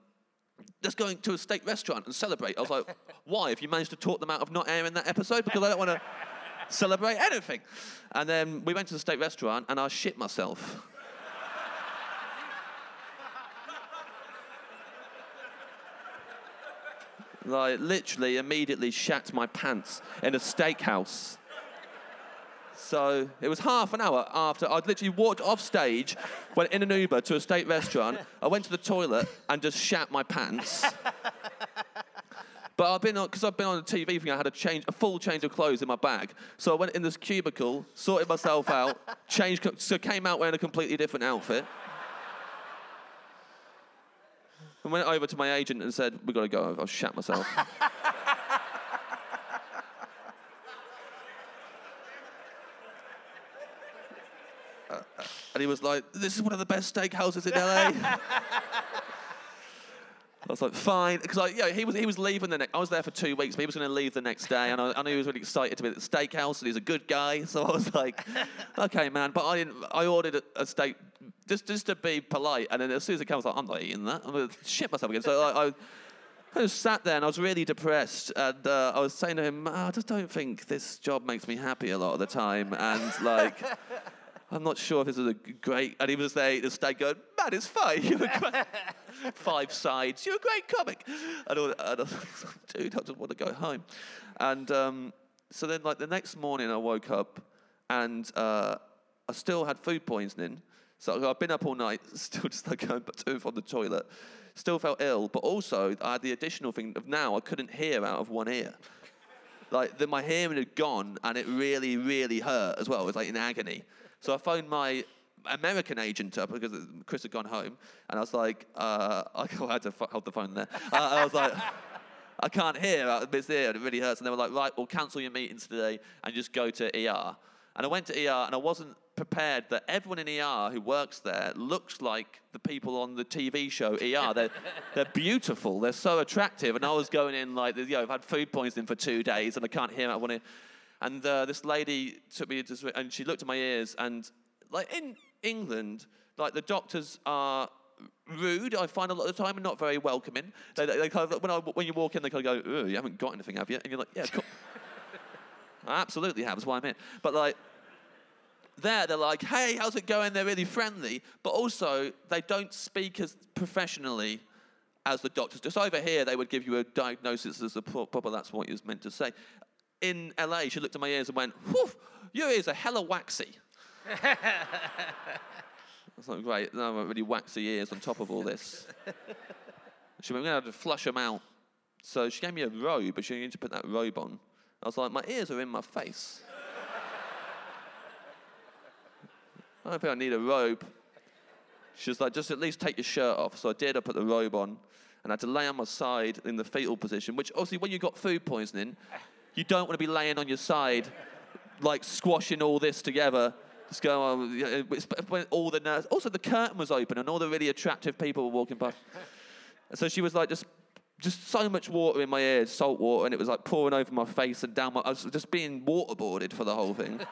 let's go to a steak restaurant and celebrate. I was like, <laughs> why? If you managed to talk them out of not airing that episode? Because I don't want to <laughs> celebrate anything. And then we went to the steak restaurant and I shit myself. Like, literally, immediately shat my pants in a steakhouse. So it was half an hour after I'd literally walked off stage, went in an Uber to a state restaurant. I went to the toilet and just shat my pants. But I've been on because I've been on the TV thing. I had a change, a full change of clothes in my bag. So I went in this cubicle, sorted myself out, changed, so came out wearing a completely different outfit. And went over to my agent and said, "We've got to go. I've shat myself." <laughs> Uh, and he was like, "This is one of the best steakhouses in LA." <laughs> I was like, fine, because like, yeah, he was he was leaving the next. I was there for two weeks, but he was going to leave the next day, and I, I knew he was really excited to be at the steakhouse, and he's a good guy. <laughs> So I was like, okay, man. But I didn't. I ordered a, a steak just just to be polite, and then as soon as it comes, like, I'm not eating that. I'm to shit myself again. So I, I I sat there and I was really depressed. And uh, I was saying to him, I just don't think this job makes me happy a lot of the time. And like, <laughs> I'm not sure if this is a great. And he was there, the steak going, man, it's fine. You're a great. <laughs> Five sides. You're a great comic. And, and I was like, <laughs> dude, I just want to go home. And um, so then, like, the next morning I woke up and uh, I still had food poisoning. So I've been up all night, <laughs> still just like going to the toilet. Still felt ill, but also I had the additional thing of now I couldn't hear out of one ear. Like the, my hearing had gone, and it really, really hurt as well. It was like in agony. So I phoned my American agent up because Chris had gone home, and I was like, uh, <laughs> I had to hold the phone there. Uh, I was like. <laughs> I can't hear out of this ear, and it really hurts. And they were like, right, we'll cancel your meetings today and just go to ER. And I went to ER, and I wasn't prepared that everyone in ER who works there looks like the people on the TV show ER. They're, <laughs> they're beautiful, they're so attractive. And I was going in like, you know, I've had food poisoning for two days, and I can't hear of one ear. And uh, this lady took me to, and she looked at my ears, and like in England, like the doctors are rude. I find a lot of the time and not very welcoming. They, they, they kind of, when, I, when you walk in, they kind of go, "Oh, you haven't got anything, have you?" And you're like, "Yeah, cool. I absolutely have. That's why I'm here." But like. There, they're like, hey, how's it going? They're really friendly, but also they don't speak as professionally as the doctors. Just over here, they would give you a diagnosis as a proper, that's what you was meant to say. In LA, she looked at my ears and went, whew, your ears are hella waxy. That's not great. No, I've got really waxy ears on top of all this. she went, we're going to have to flush them out. So she gave me a robe, but she needed to put that robe on. I was like, my ears are in my face. I don't think I need a robe. She was like, just at least take your shirt off. So I did. I put the robe on and I had to lay on my side in the fetal position, which obviously, when you've got food poisoning, you don't want to be laying on your side, like squashing all this together. Just go on. All the nurse. Also, the curtain was open and all the really attractive people were walking past. So she was like, just, just so much water in my ears, salt water, and it was like pouring over my face and down my. I was just being waterboarded for the whole thing. <laughs>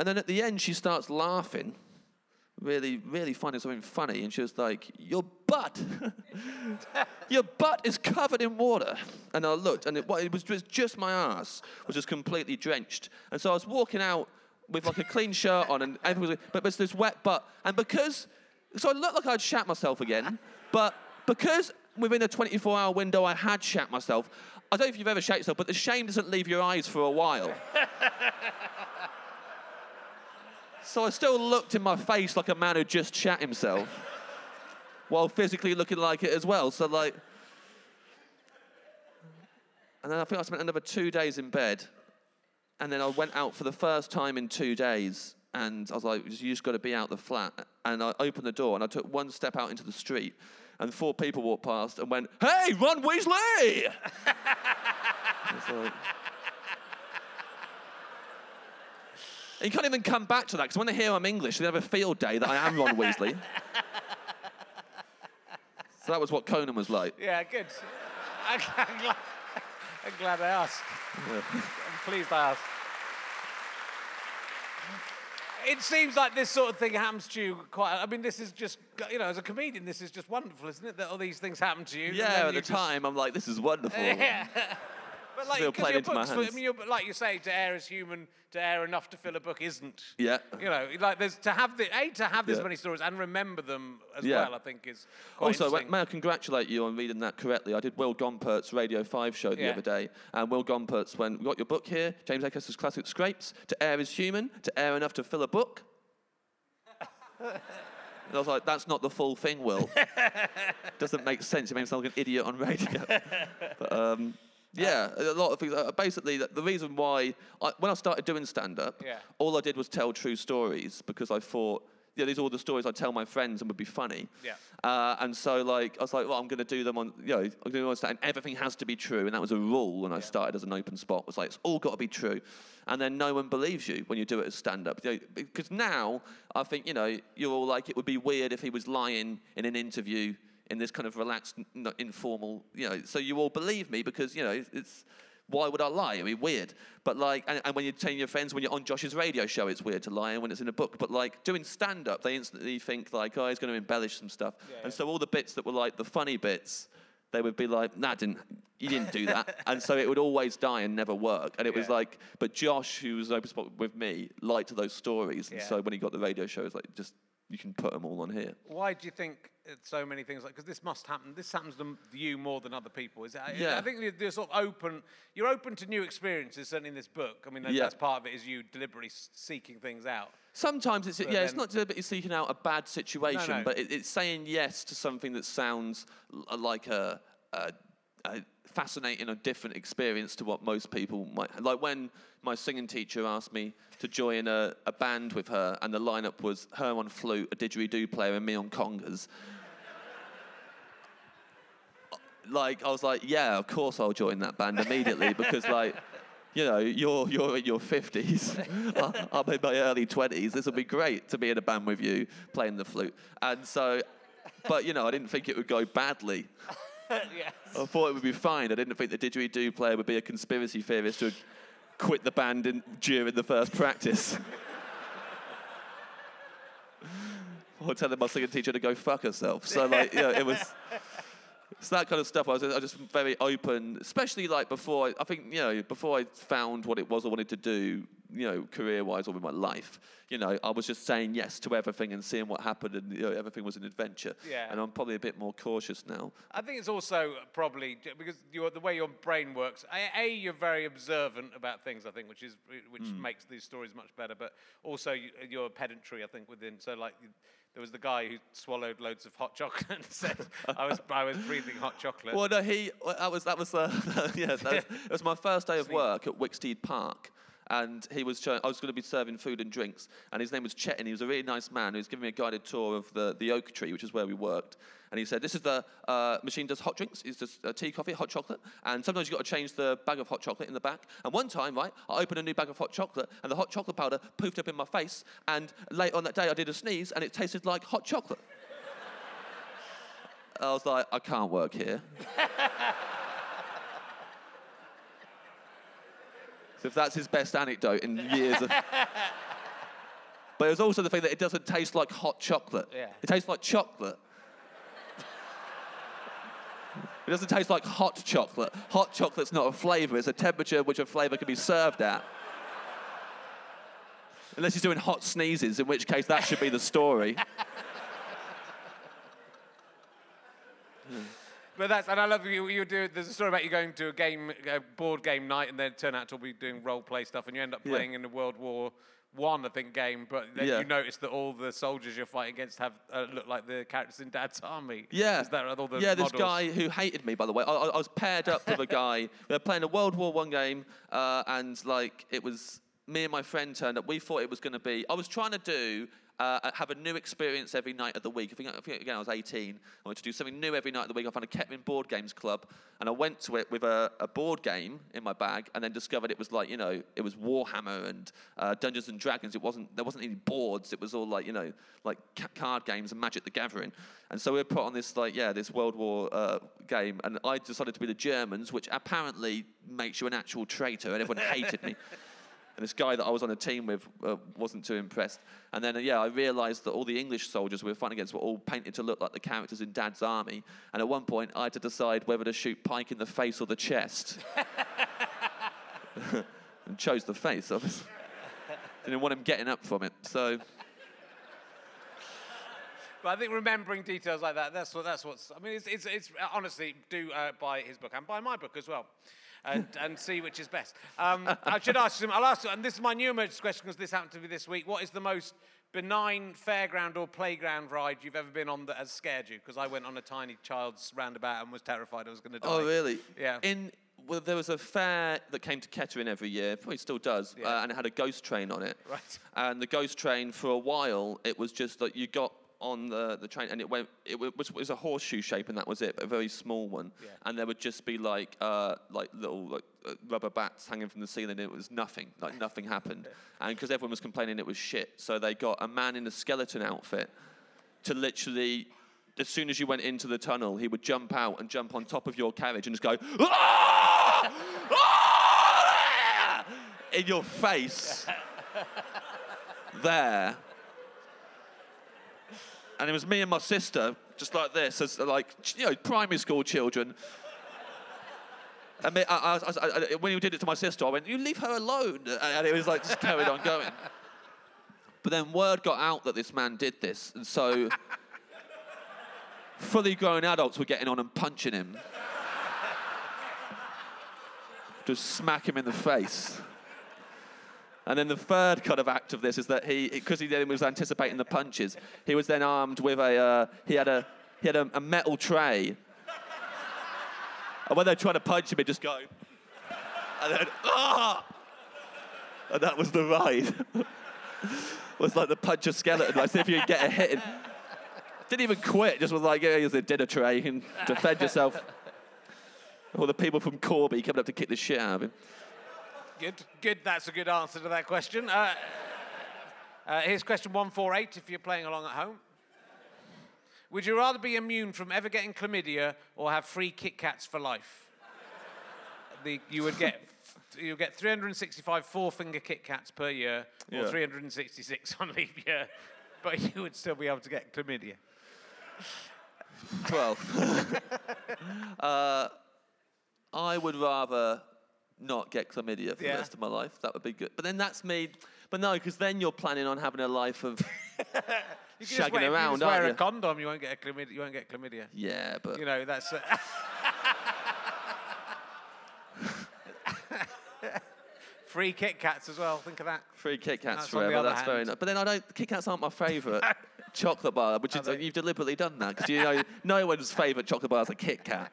And then at the end, she starts laughing, really, really finding something funny. And she was like, Your butt, <laughs> your butt is covered in water. And I looked, and it, wa- it was just, just my ass was just completely drenched. And so I was walking out with like a clean shirt on, and everything was, but it's this wet butt. And because, so I looked like I'd shat myself again, but because within a 24 hour window I had shat myself, I don't know if you've ever shat yourself, but the shame doesn't leave your eyes for a while. <laughs> So I still looked in my face like a man who just shat himself, while physically looking like it as well. So like, and then I think I spent another two days in bed, and then I went out for the first time in two days, and I was like, you just got to be out the flat. And I opened the door, and I took one step out into the street, and four people walked past and went, "Hey, Ron Weasley!" Like, you can't even come back to that because when they hear I'm English, they have a field day that I am Ron Weasley. so that was what Conan was like. Yeah, good. I'm glad, I'm glad I asked. I'm pleased I asked. It seems like this sort of thing happens to you quite. I mean, this is just, you know, as a comedian, this is just wonderful, isn't it? That all these things happen to you. Yeah, at you the just- time, I'm like, this is wonderful. Yeah. <laughs> <laughs> But like, Still your into my books, I hands. mean, you're, like you say, to air is human, to air enough to fill a book isn't. Yeah. You know, like there's to have the a to have this Yeah. many stories and remember them as Yeah. well. I think is quite Also, may I congratulate you on reading that correctly? I did Will Gompertz Radio 5 show the Yeah. other day, and Will Gompertz went, We got your book here, James Acaster's Classic Scrapes, to air is human, to air enough to fill a book. and I was like, That's not the full thing, Will. <laughs> Doesn't make sense. It makes me sound like an idiot on radio. <laughs> but, um, yeah, a lot of things. Uh, basically, the, the reason why, I, when I started doing stand up, Yeah. all I did was tell true stories because I thought, yeah, these are all the stories I tell my friends and would be funny. Yeah. Uh, and so, like, I was like, well, I'm going to do them on, you know, I'm going to do them on stand, and everything has to be true. And that was a rule when I started as an open spot. was like, it's all got to be true. And then no one believes you when you do it as stand up. You know, because now I think, you know, you're all like, it would be weird if he was lying in an interview in this kind of relaxed, n- informal, you know. So you all believe me because you know it's. it's why would I lie? I mean, weird. But like, and, and when you're telling your friends when you're on Josh's radio show, it's weird to lie, and when it's in a book. But like doing stand up, they instantly think like, oh, he's going to embellish some stuff. and so all the bits that were like the funny bits, they would be like, nah, didn't you didn't do that, <laughs> and so it would always die and never work. And it was like, but Josh, who was open spot with me, liked those stories, and Yeah. so when he got the radio show, it was like, just you can put them all on here. Why do you think it's so many things like? Because this must happen. This happens to you more than other people. Is it? I- Yeah. I think you're- sort of open. You're open to new experiences. Certainly in this book. I mean, that, Yeah. that's part of it. Is you deliberately seeking things out. Sometimes it's yeah, it's not deliberately seeking out a bad situation, no. but it, it's saying yes to something that sounds like a, a, a fascinating or different experience to what most people might. Like when my singing teacher asked me to join a, a band with her, and the lineup was her on flute, a didgeridoo player, and me on congas. <laughs> like I was like, yeah, of course I'll join that band immediately because like, you know, you're you're in your fifties, <laughs> I'm in my early twenties. This will be great to be in a band with you playing the flute. And so, but you know, I didn't think it would go badly. <laughs> yes. I thought it would be fine. I didn't think the didgeridoo player would be a conspiracy theorist who quit the band in, during the first practice. <laughs> or telling my singing teacher to go fuck herself. So like, you know, it was. It's that kind of stuff. I was, I was just very open, especially like before. I, I think you know before I found what it was I wanted to do, you know, career-wise or with my life. You know, I was just saying yes to everything and seeing what happened, and you know, everything was an adventure. Yeah. And I'm probably a bit more cautious now. I think it's also probably because the way your brain works. A, a, you're very observant about things. I think, which is which Hmm. makes these stories much better. But also you, your pedantry. I think within. So like. There was the guy who swallowed loads of hot chocolate and said, "I was, I was breathing hot chocolate." Well, no, he that was that was uh, <laughs> yeah. That was, it was my first day of work at Wicksteed Park, and he was. Showing, I was going to be serving food and drinks, and his name was Chet, and he was a really nice man. He was giving me a guided tour of the the oak tree, which is where we worked. And he said, "This is the uh, machine does hot drinks. It's just uh, tea, coffee, hot chocolate, and sometimes you have got to change the bag of hot chocolate in the back. And one time, right, I opened a new bag of hot chocolate, and the hot chocolate powder poofed up in my face. And late on that day, I did a sneeze, and it tasted like hot chocolate." <laughs> I was like, I can't work here. <laughs> so if that's his best anecdote in years of. <laughs> But it was also the thing that it doesn't taste like hot chocolate. Yeah. It tastes like chocolate. It doesn't taste like hot chocolate. Hot chocolate's not a flavour, it's a temperature which a flavour can be served at. Unless he's doing hot sneezes, in which case that should be the story. <laughs> But that's and I love you. You do. There's a story about you going to a game, a board game night, and then turn out to be doing role play stuff, and you end up Yeah. playing in the World War One, I think, game. But then Yeah. you notice that all the soldiers you're fighting against have uh, look like the characters in Dad's Army. Yeah. Is that right? all the yeah, this guy who hated me, by the way. I, I I was paired up with a <laughs> guy. We were playing a World War One game, uh, and like it was me and my friend turned up. We thought it was going to be. I was trying to do. Uh, have a new experience every night of the week. I think, I think again I was 18. I wanted to do something new every night of the week. I found a Kettering Board Games Club, and I went to it with a, a board game in my bag, and then discovered it was like you know it was Warhammer and uh, Dungeons and Dragons. It wasn't there wasn't any boards. It was all like you know like ca- card games and Magic the Gathering. And so we were put on this like yeah this World War uh, game, and I decided to be the Germans, which apparently makes you an actual traitor, and everyone hated me. <laughs> And this guy that I was on a team with uh, wasn't too impressed. And then, uh, yeah, I realised that all the English soldiers we were fighting against were all painted to look like the characters in Dad's army. And at one point, I had to decide whether to shoot Pike in the face or the chest. <laughs> and chose the face, obviously. <laughs> Didn't want him getting up from it. So, But I think remembering details like that, that's what that's what's. I mean, it's it's, it's honestly do uh, buy his book and buy my book as well. And, and see which is best. Um, I should ask him. I'll ask, you, and this is my new emergency question because this happened to me this week. What is the most benign fairground or playground ride you've ever been on that has scared you? Because I went on a tiny child's roundabout and was terrified I was going to die. oh, really? Yeah. In well, there was a fair that came to Kettering every year, probably still does, Yeah. uh, and it had a ghost train on it. Right. And the ghost train, for a while, it was just that you got on the, the train and it went, it wa- was, was a horseshoe shape and that was it, but a very small one. Yeah. And there would just be like, uh, like little like, uh, rubber bats hanging from the ceiling and it was nothing, like nothing happened. <laughs> And because everyone was complaining it was shit, so they got a man in a skeleton outfit to literally as soon as you went into the tunnel, he would jump out and jump on top of your carriage and just go, "Ah! Ah!" in your face. <laughs> there. And it was me and my sister, just like this, as like, you know, primary school children. And me, I, I, I, when you did it to my sister, I went, "You leave her alone," and it was like just carried on going. But then word got out that this man did this, and so fully grown adults were getting on and punching him, just smack him in the face. And then the third kind of act of this is that he, because he then was anticipating the punches, he was then armed with a, uh, he had a, he had a, a metal tray. And when they tried to punch him, he'd just go, and then, ah! And that was the ride. it <laughs> was like the punch a skeleton, like see if you could get a hit in. Didn't even quit, just was like, yeah, here's a dinner tray, you can defend yourself. All the people from Corby coming up to kick the shit out of him. Good, good. That's a good answer to that question. Uh, uh, here's question 148 if you're playing along at home. Would you rather be immune from ever getting chlamydia or have free Kit Kats for life? The, you would get you get 365 four-finger Kit Kats per year, or Yeah. 366 on leap year, but you would still be able to get chlamydia. Well, <laughs> uh, I would rather not get chlamydia for Yeah. the rest of my life. That would be good. But then that's me. But no, because then you're planning on having a life of <laughs> You can just <laughs> shagging wear, if you around, just wear aren't a you? condom, you won't get a chlamydia. You won't get chlamydia. yeah. But You know that's. Uh, <laughs> Free Kit Kats as well. Think of that. free Kit Kats That's on the forever. other That's very nice. But then I don't. Kit Kats aren't my favourite chocolate bar, which is you've deliberately done that because you know no one's favourite chocolate bar is a Kit Kat.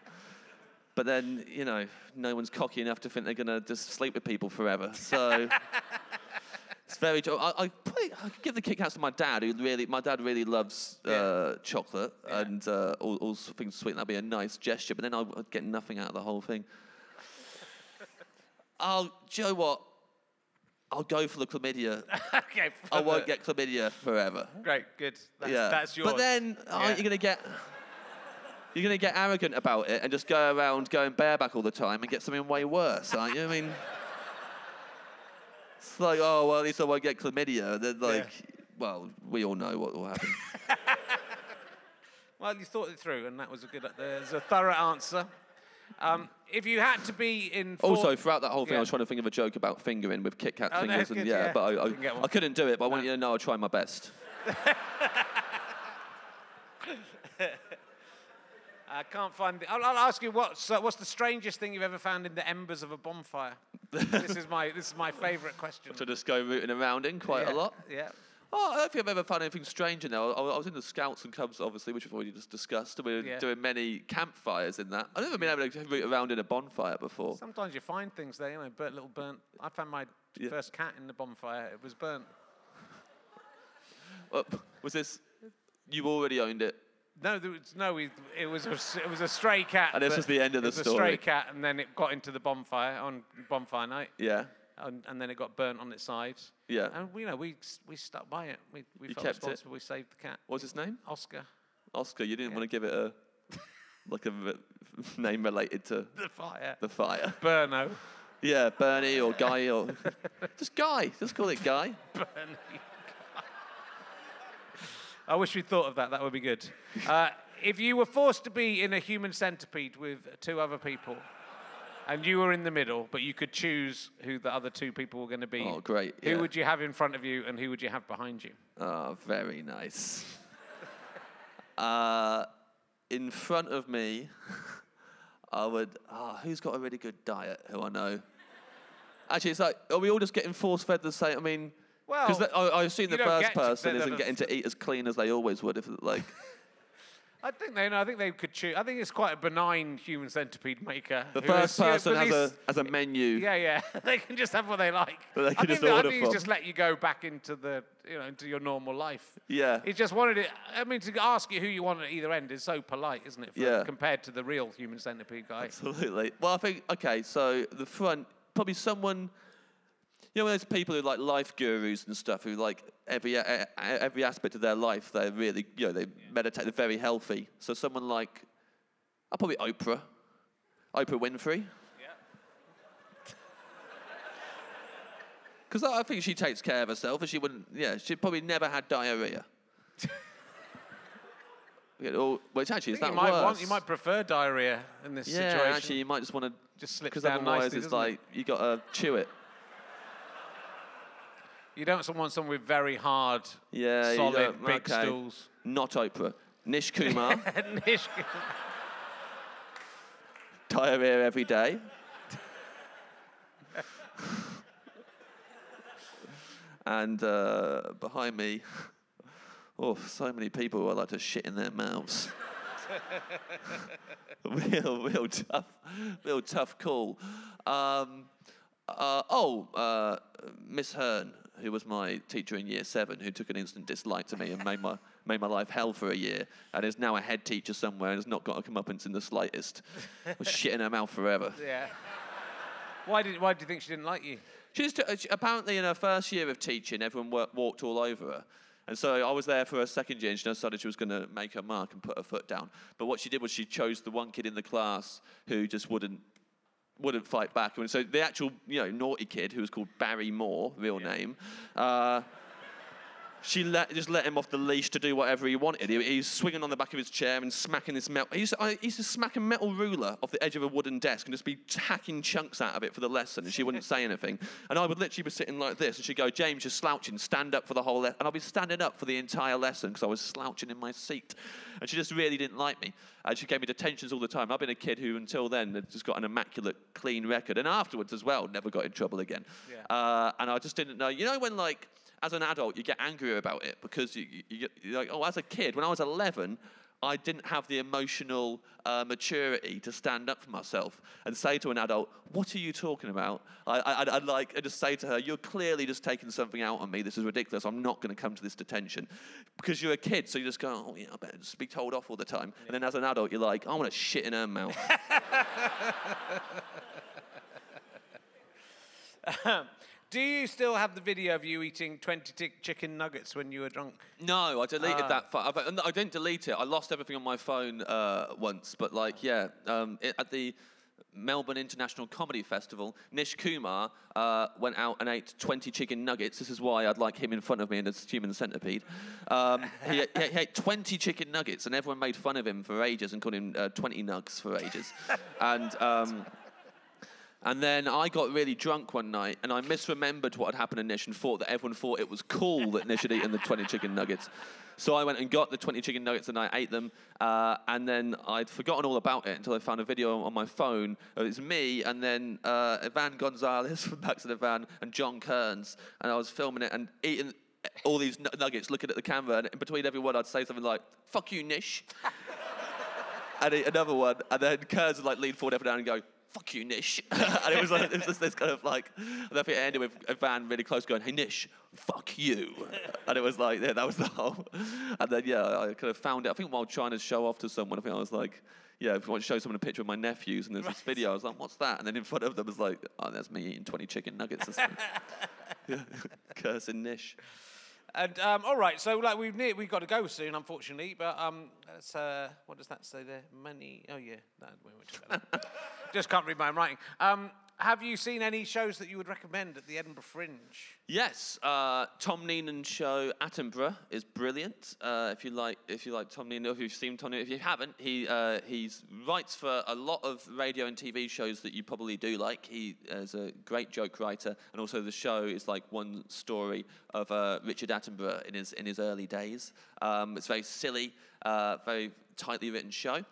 But then you know no one's cocky enough to think they're gonna just sleep with people forever. So. <laughs> It's very. I, I, probably, I could give the Kit Kats to my dad, who really, my dad really loves uh, chocolate and uh, all, all things sweet. and That'd be a nice gesture, but then I would get nothing out of the whole thing. <laughs> I'll, do you know what? I'll go for the chlamydia. <laughs> okay. I won't get chlamydia forever. Great. Good. That's, yeah, That's yours. But then aren't Yeah. you gonna get? You're gonna get arrogant about it and just go around going bareback all the time and get something way worse, aren't you? I mean, it's like, oh well, at least I won't get chlamydia. And then like, well, we all know what will happen. <laughs> Well, you thought it through, and that was a good. There's a thorough answer. Um, if you had to be in. Four, also, throughout that whole thing, I was trying to think of a joke about fingering with Kit Kat Oh, no, fingers, and good, yeah, yeah. but I, You can get I. I couldn't do it. But I want you to know I try my best. <laughs> I can't find. I'll, I'll ask you what's uh, what's the strangest thing you've ever found in the embers of a bonfire? this is my this is my favourite question. To just go rooting around in quite yeah. a lot. Yeah. Oh, I don't think I've ever found anything strange in there. I, I was in the Scouts and Cubs, obviously, which we've already just discussed. and We were Yeah. doing many campfires in that. I've never been able to root around in a bonfire before. Sometimes you find things there, you know, burnt, little burnt. I found my Yeah. first cat in the bonfire. It was burnt. Uh, was this? You already owned it. No, there was, no, we, it was a, it was a stray cat. And this that- was the end of it the was A story. stray cat, and then it got into the bonfire on bonfire night, Yeah. and, and then it got burnt on its sides. Yeah. And we, you know, we s- we stuck by it. We we You felt kept it? responsible. We saved the cat. What was his name? Oscar, Oscar. You didn't want to give it a like a <laughs> name related to <laughs> the fire. the fire. Burno. Yeah, Bernie or Guy or <laughs> just Guy. Just call it Guy. Bernie. I wish we'd thought of that. That would be good. Uh, if you were forced to be in a human centipede with two other people, and you were in the middle, but you could choose who the other two people were going to be, Oh, great, Who yeah. would you have in front of you, and who would you have behind you? Oh, very nice. <laughs> uh, in front of me, <laughs> I would. Oh, who's got a really good diet? Who I know. Actually, it's like, are we all just getting force fed the same? I mean, because Well, I, I assume you the don't first get to- person isn't getting to eat as clean as they always would. If like, <laughs> <laughs> I think they. No, I think they could choose. I think it's quite a benign human centipede maker. the who first is- yeah, person but has a he's- has a menu. Yeah, yeah. <laughs> they can just have what they like. That they I can think, just that- I order think he's from. just let you go back into the, you know, into your normal life. Yeah. He just wanted it. I mean, to ask you who you want at either end is so polite, isn't it? For, Yeah. Compared to the real human centipede guy. Absolutely. Well, I think okay. So the front, probably someone. You know, there's people who are like life gurus and stuff who like every every aspect of their life they're really you know they meditate they're very healthy. So someone like, I'll probably Oprah, Oprah Winfrey. Yeah. <laughs> Because I think she takes care of herself, and she wouldn't. Yeah, she probably never had diarrhea. <laughs> Or- Which actually is that you might worse? want, you might prefer diarrhea in this yeah, situation. actually, you might just want to Just because down otherwise nicely, it's doesn't it? like you got to chew it. You don't want someone with very hard, Yeah, solid, big okay. stools. Not Oprah. Nish Kumar, <laughs> Nish- diarrhea every day. and uh, behind me, <laughs> oh, so many people who I like to shit in their mouths. <laughs> real, real tough, real tough call. Um, uh, oh, uh, Miss Hearn, who was my teacher in year seven, who took an instant dislike to me and made my <laughs> made my life hell for a year, and is now a head teacher somewhere and has not got a comeuppance in the slightest. <laughs> Was shit in her mouth forever. yeah. Why did Why do you think she didn't like you? She just, uh, she- apparently in her first year of teaching, everyone wa- walked all over her. And so I was there for her second year, and she decided she was going to make her mark and put her foot down. But what she did was she chose the one kid in the class who just wouldn't wouldn't fight back. And so the actual, you know, naughty kid who was called Barry Moore, real name, uh, she let, just let him off the leash to do whatever he wanted. He, he was swinging on the back of his chair and smacking this metal. He used, to, I, he used to smack a metal ruler off the edge of a wooden desk and just be hacking chunks out of it for the lesson, and she wouldn't say anything. And I would literally be sitting like this, and she'd go, James, you're slouching, stand up for the whole lesson. And I'd be standing up for the entire lesson because I was slouching in my seat. And she just really didn't like me. And she gave me detentions all the time. I've been a kid who, until then, had just got an immaculate, clean record. And afterwards as well, never got in trouble again. Yeah. Uh, and I just didn't know. You know when, like, as an adult, you get angrier about it because you, you, you get, you're like, oh, as a kid, when I was 11, I didn't have the emotional uh, maturity to stand up for myself and say to an adult, "What are you talking about?" I, I, I'd, I'd like I'd just say to her, "You're clearly just taking something out on me. This is ridiculous. I'm not going to come to this detention." Because you're a kid, so you just go, "Oh yeah, I better just be told off all the time." And then as an adult, you're like, "I want to shit in her mouth." <laughs> <laughs> <laughs> Do you still have the video of you eating 20 t- chicken nuggets when you were drunk? No, I deleted Ah. that. Fi- I, I didn't delete it. I lost everything on my phone uh, once. But like, yeah, um, it, at the Melbourne International Comedy Festival, Nish Kumar uh, went out and ate 20 chicken nuggets. This is why I'd like him in front of me in a human centipede. Um, he, he, he ate 20 chicken nuggets, and everyone made fun of him for ages and called him uh, 20 nugs for ages. and um, and then I got really drunk one night and I misremembered what had happened to Nish and thought that everyone thought it was cool that Nish had eaten the 20 chicken nuggets. So I went and got the 20 chicken nuggets and I ate them. Uh, and then I'd forgotten all about it until I found a video on my phone. It was me and then uh, Gonzalez <laughs> from Back to the Van and John Kearns. And I was filming it and eating all these nuggets, looking at the camera. And in between every one, I'd say something like, fuck you, Nish. <laughs> and another one, and then Kearns would like lean forward and down and go, "Fuck you, Nish," <laughs> and it was like it was just this kind of like, and I think it ended with a van really close going, "Hey Nish, fuck you," and it was like yeah, that was the whole, and then yeah, I kind of found it. I think while trying to show off to someone, I think I was like. Yeah, if you want to show someone a picture of my nephews and there's this video, I was like, what's that? And then in front of them was like, oh, that's me eating 20 chicken nuggets. or <laughs> yeah. <laughs> Cursing Nish. And um, all right, so like we've near, we've got to go soon, unfortunately. But um, that's uh, what does that say there? Money. Oh yeah, we won't talk about that. <laughs> Just can't read my own writing. Um, have you seen any shows that you would recommend at the Edinburgh Fringe? Yes, uh, Tom Neenan's show Attenborough is brilliant. Uh, if you like, if you like Tom Neenan, if you've seen Tom Neenan, if you haven't, he uh, he's writes for a lot of radio and TV shows that you probably do like. He is a great joke writer, and also the show is like one story of uh, Richard Attenborough in his in his early days. Um, it's very silly, uh, very tightly written show.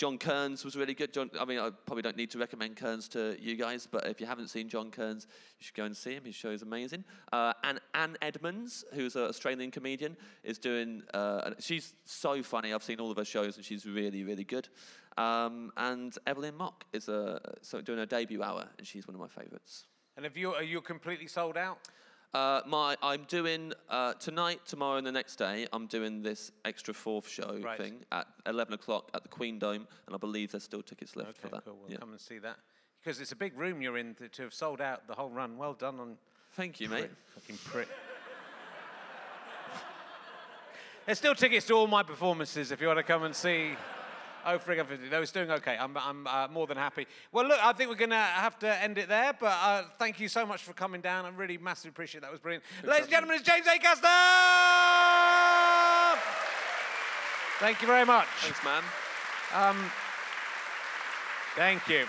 John Kearns was really good. John, I mean, I probably don't need to recommend Kearns to you guys, but if you haven't seen John Kearns, you should go and see him. His show is amazing. Uh, and Anne Edmonds, who's an Australian comedian, is doing. Uh, she's so funny. I've seen all of her shows, and she's really, really good. Um, and Evelyn Mok is doing her debut hour, and she's one of my favourites. And have you are you completely sold out? Uh, my, I'm doing uh, tonight, tomorrow, and the next day. I'm doing this extra fourth show Right. thing at 11 o'clock at the Queen Dome, and I believe there's still tickets left for that. cool. We'll Yeah. come and see that. because it's a big room you're in to, to have sold out the whole run. Well done on Thank you, mate. fucking prick. <laughs> There's still tickets to all my performances if you want to come and see. Oh, frig, no, it's doing okay. I'm, I'm uh, more than happy. Well, look, I think we're going to have to end it there, but uh, thank you so much for coming down. I really massively appreciate that. That was brilliant. Ladies and gentlemen, it's James A. Acaster! Thank you very much. Thanks, man. Thank you.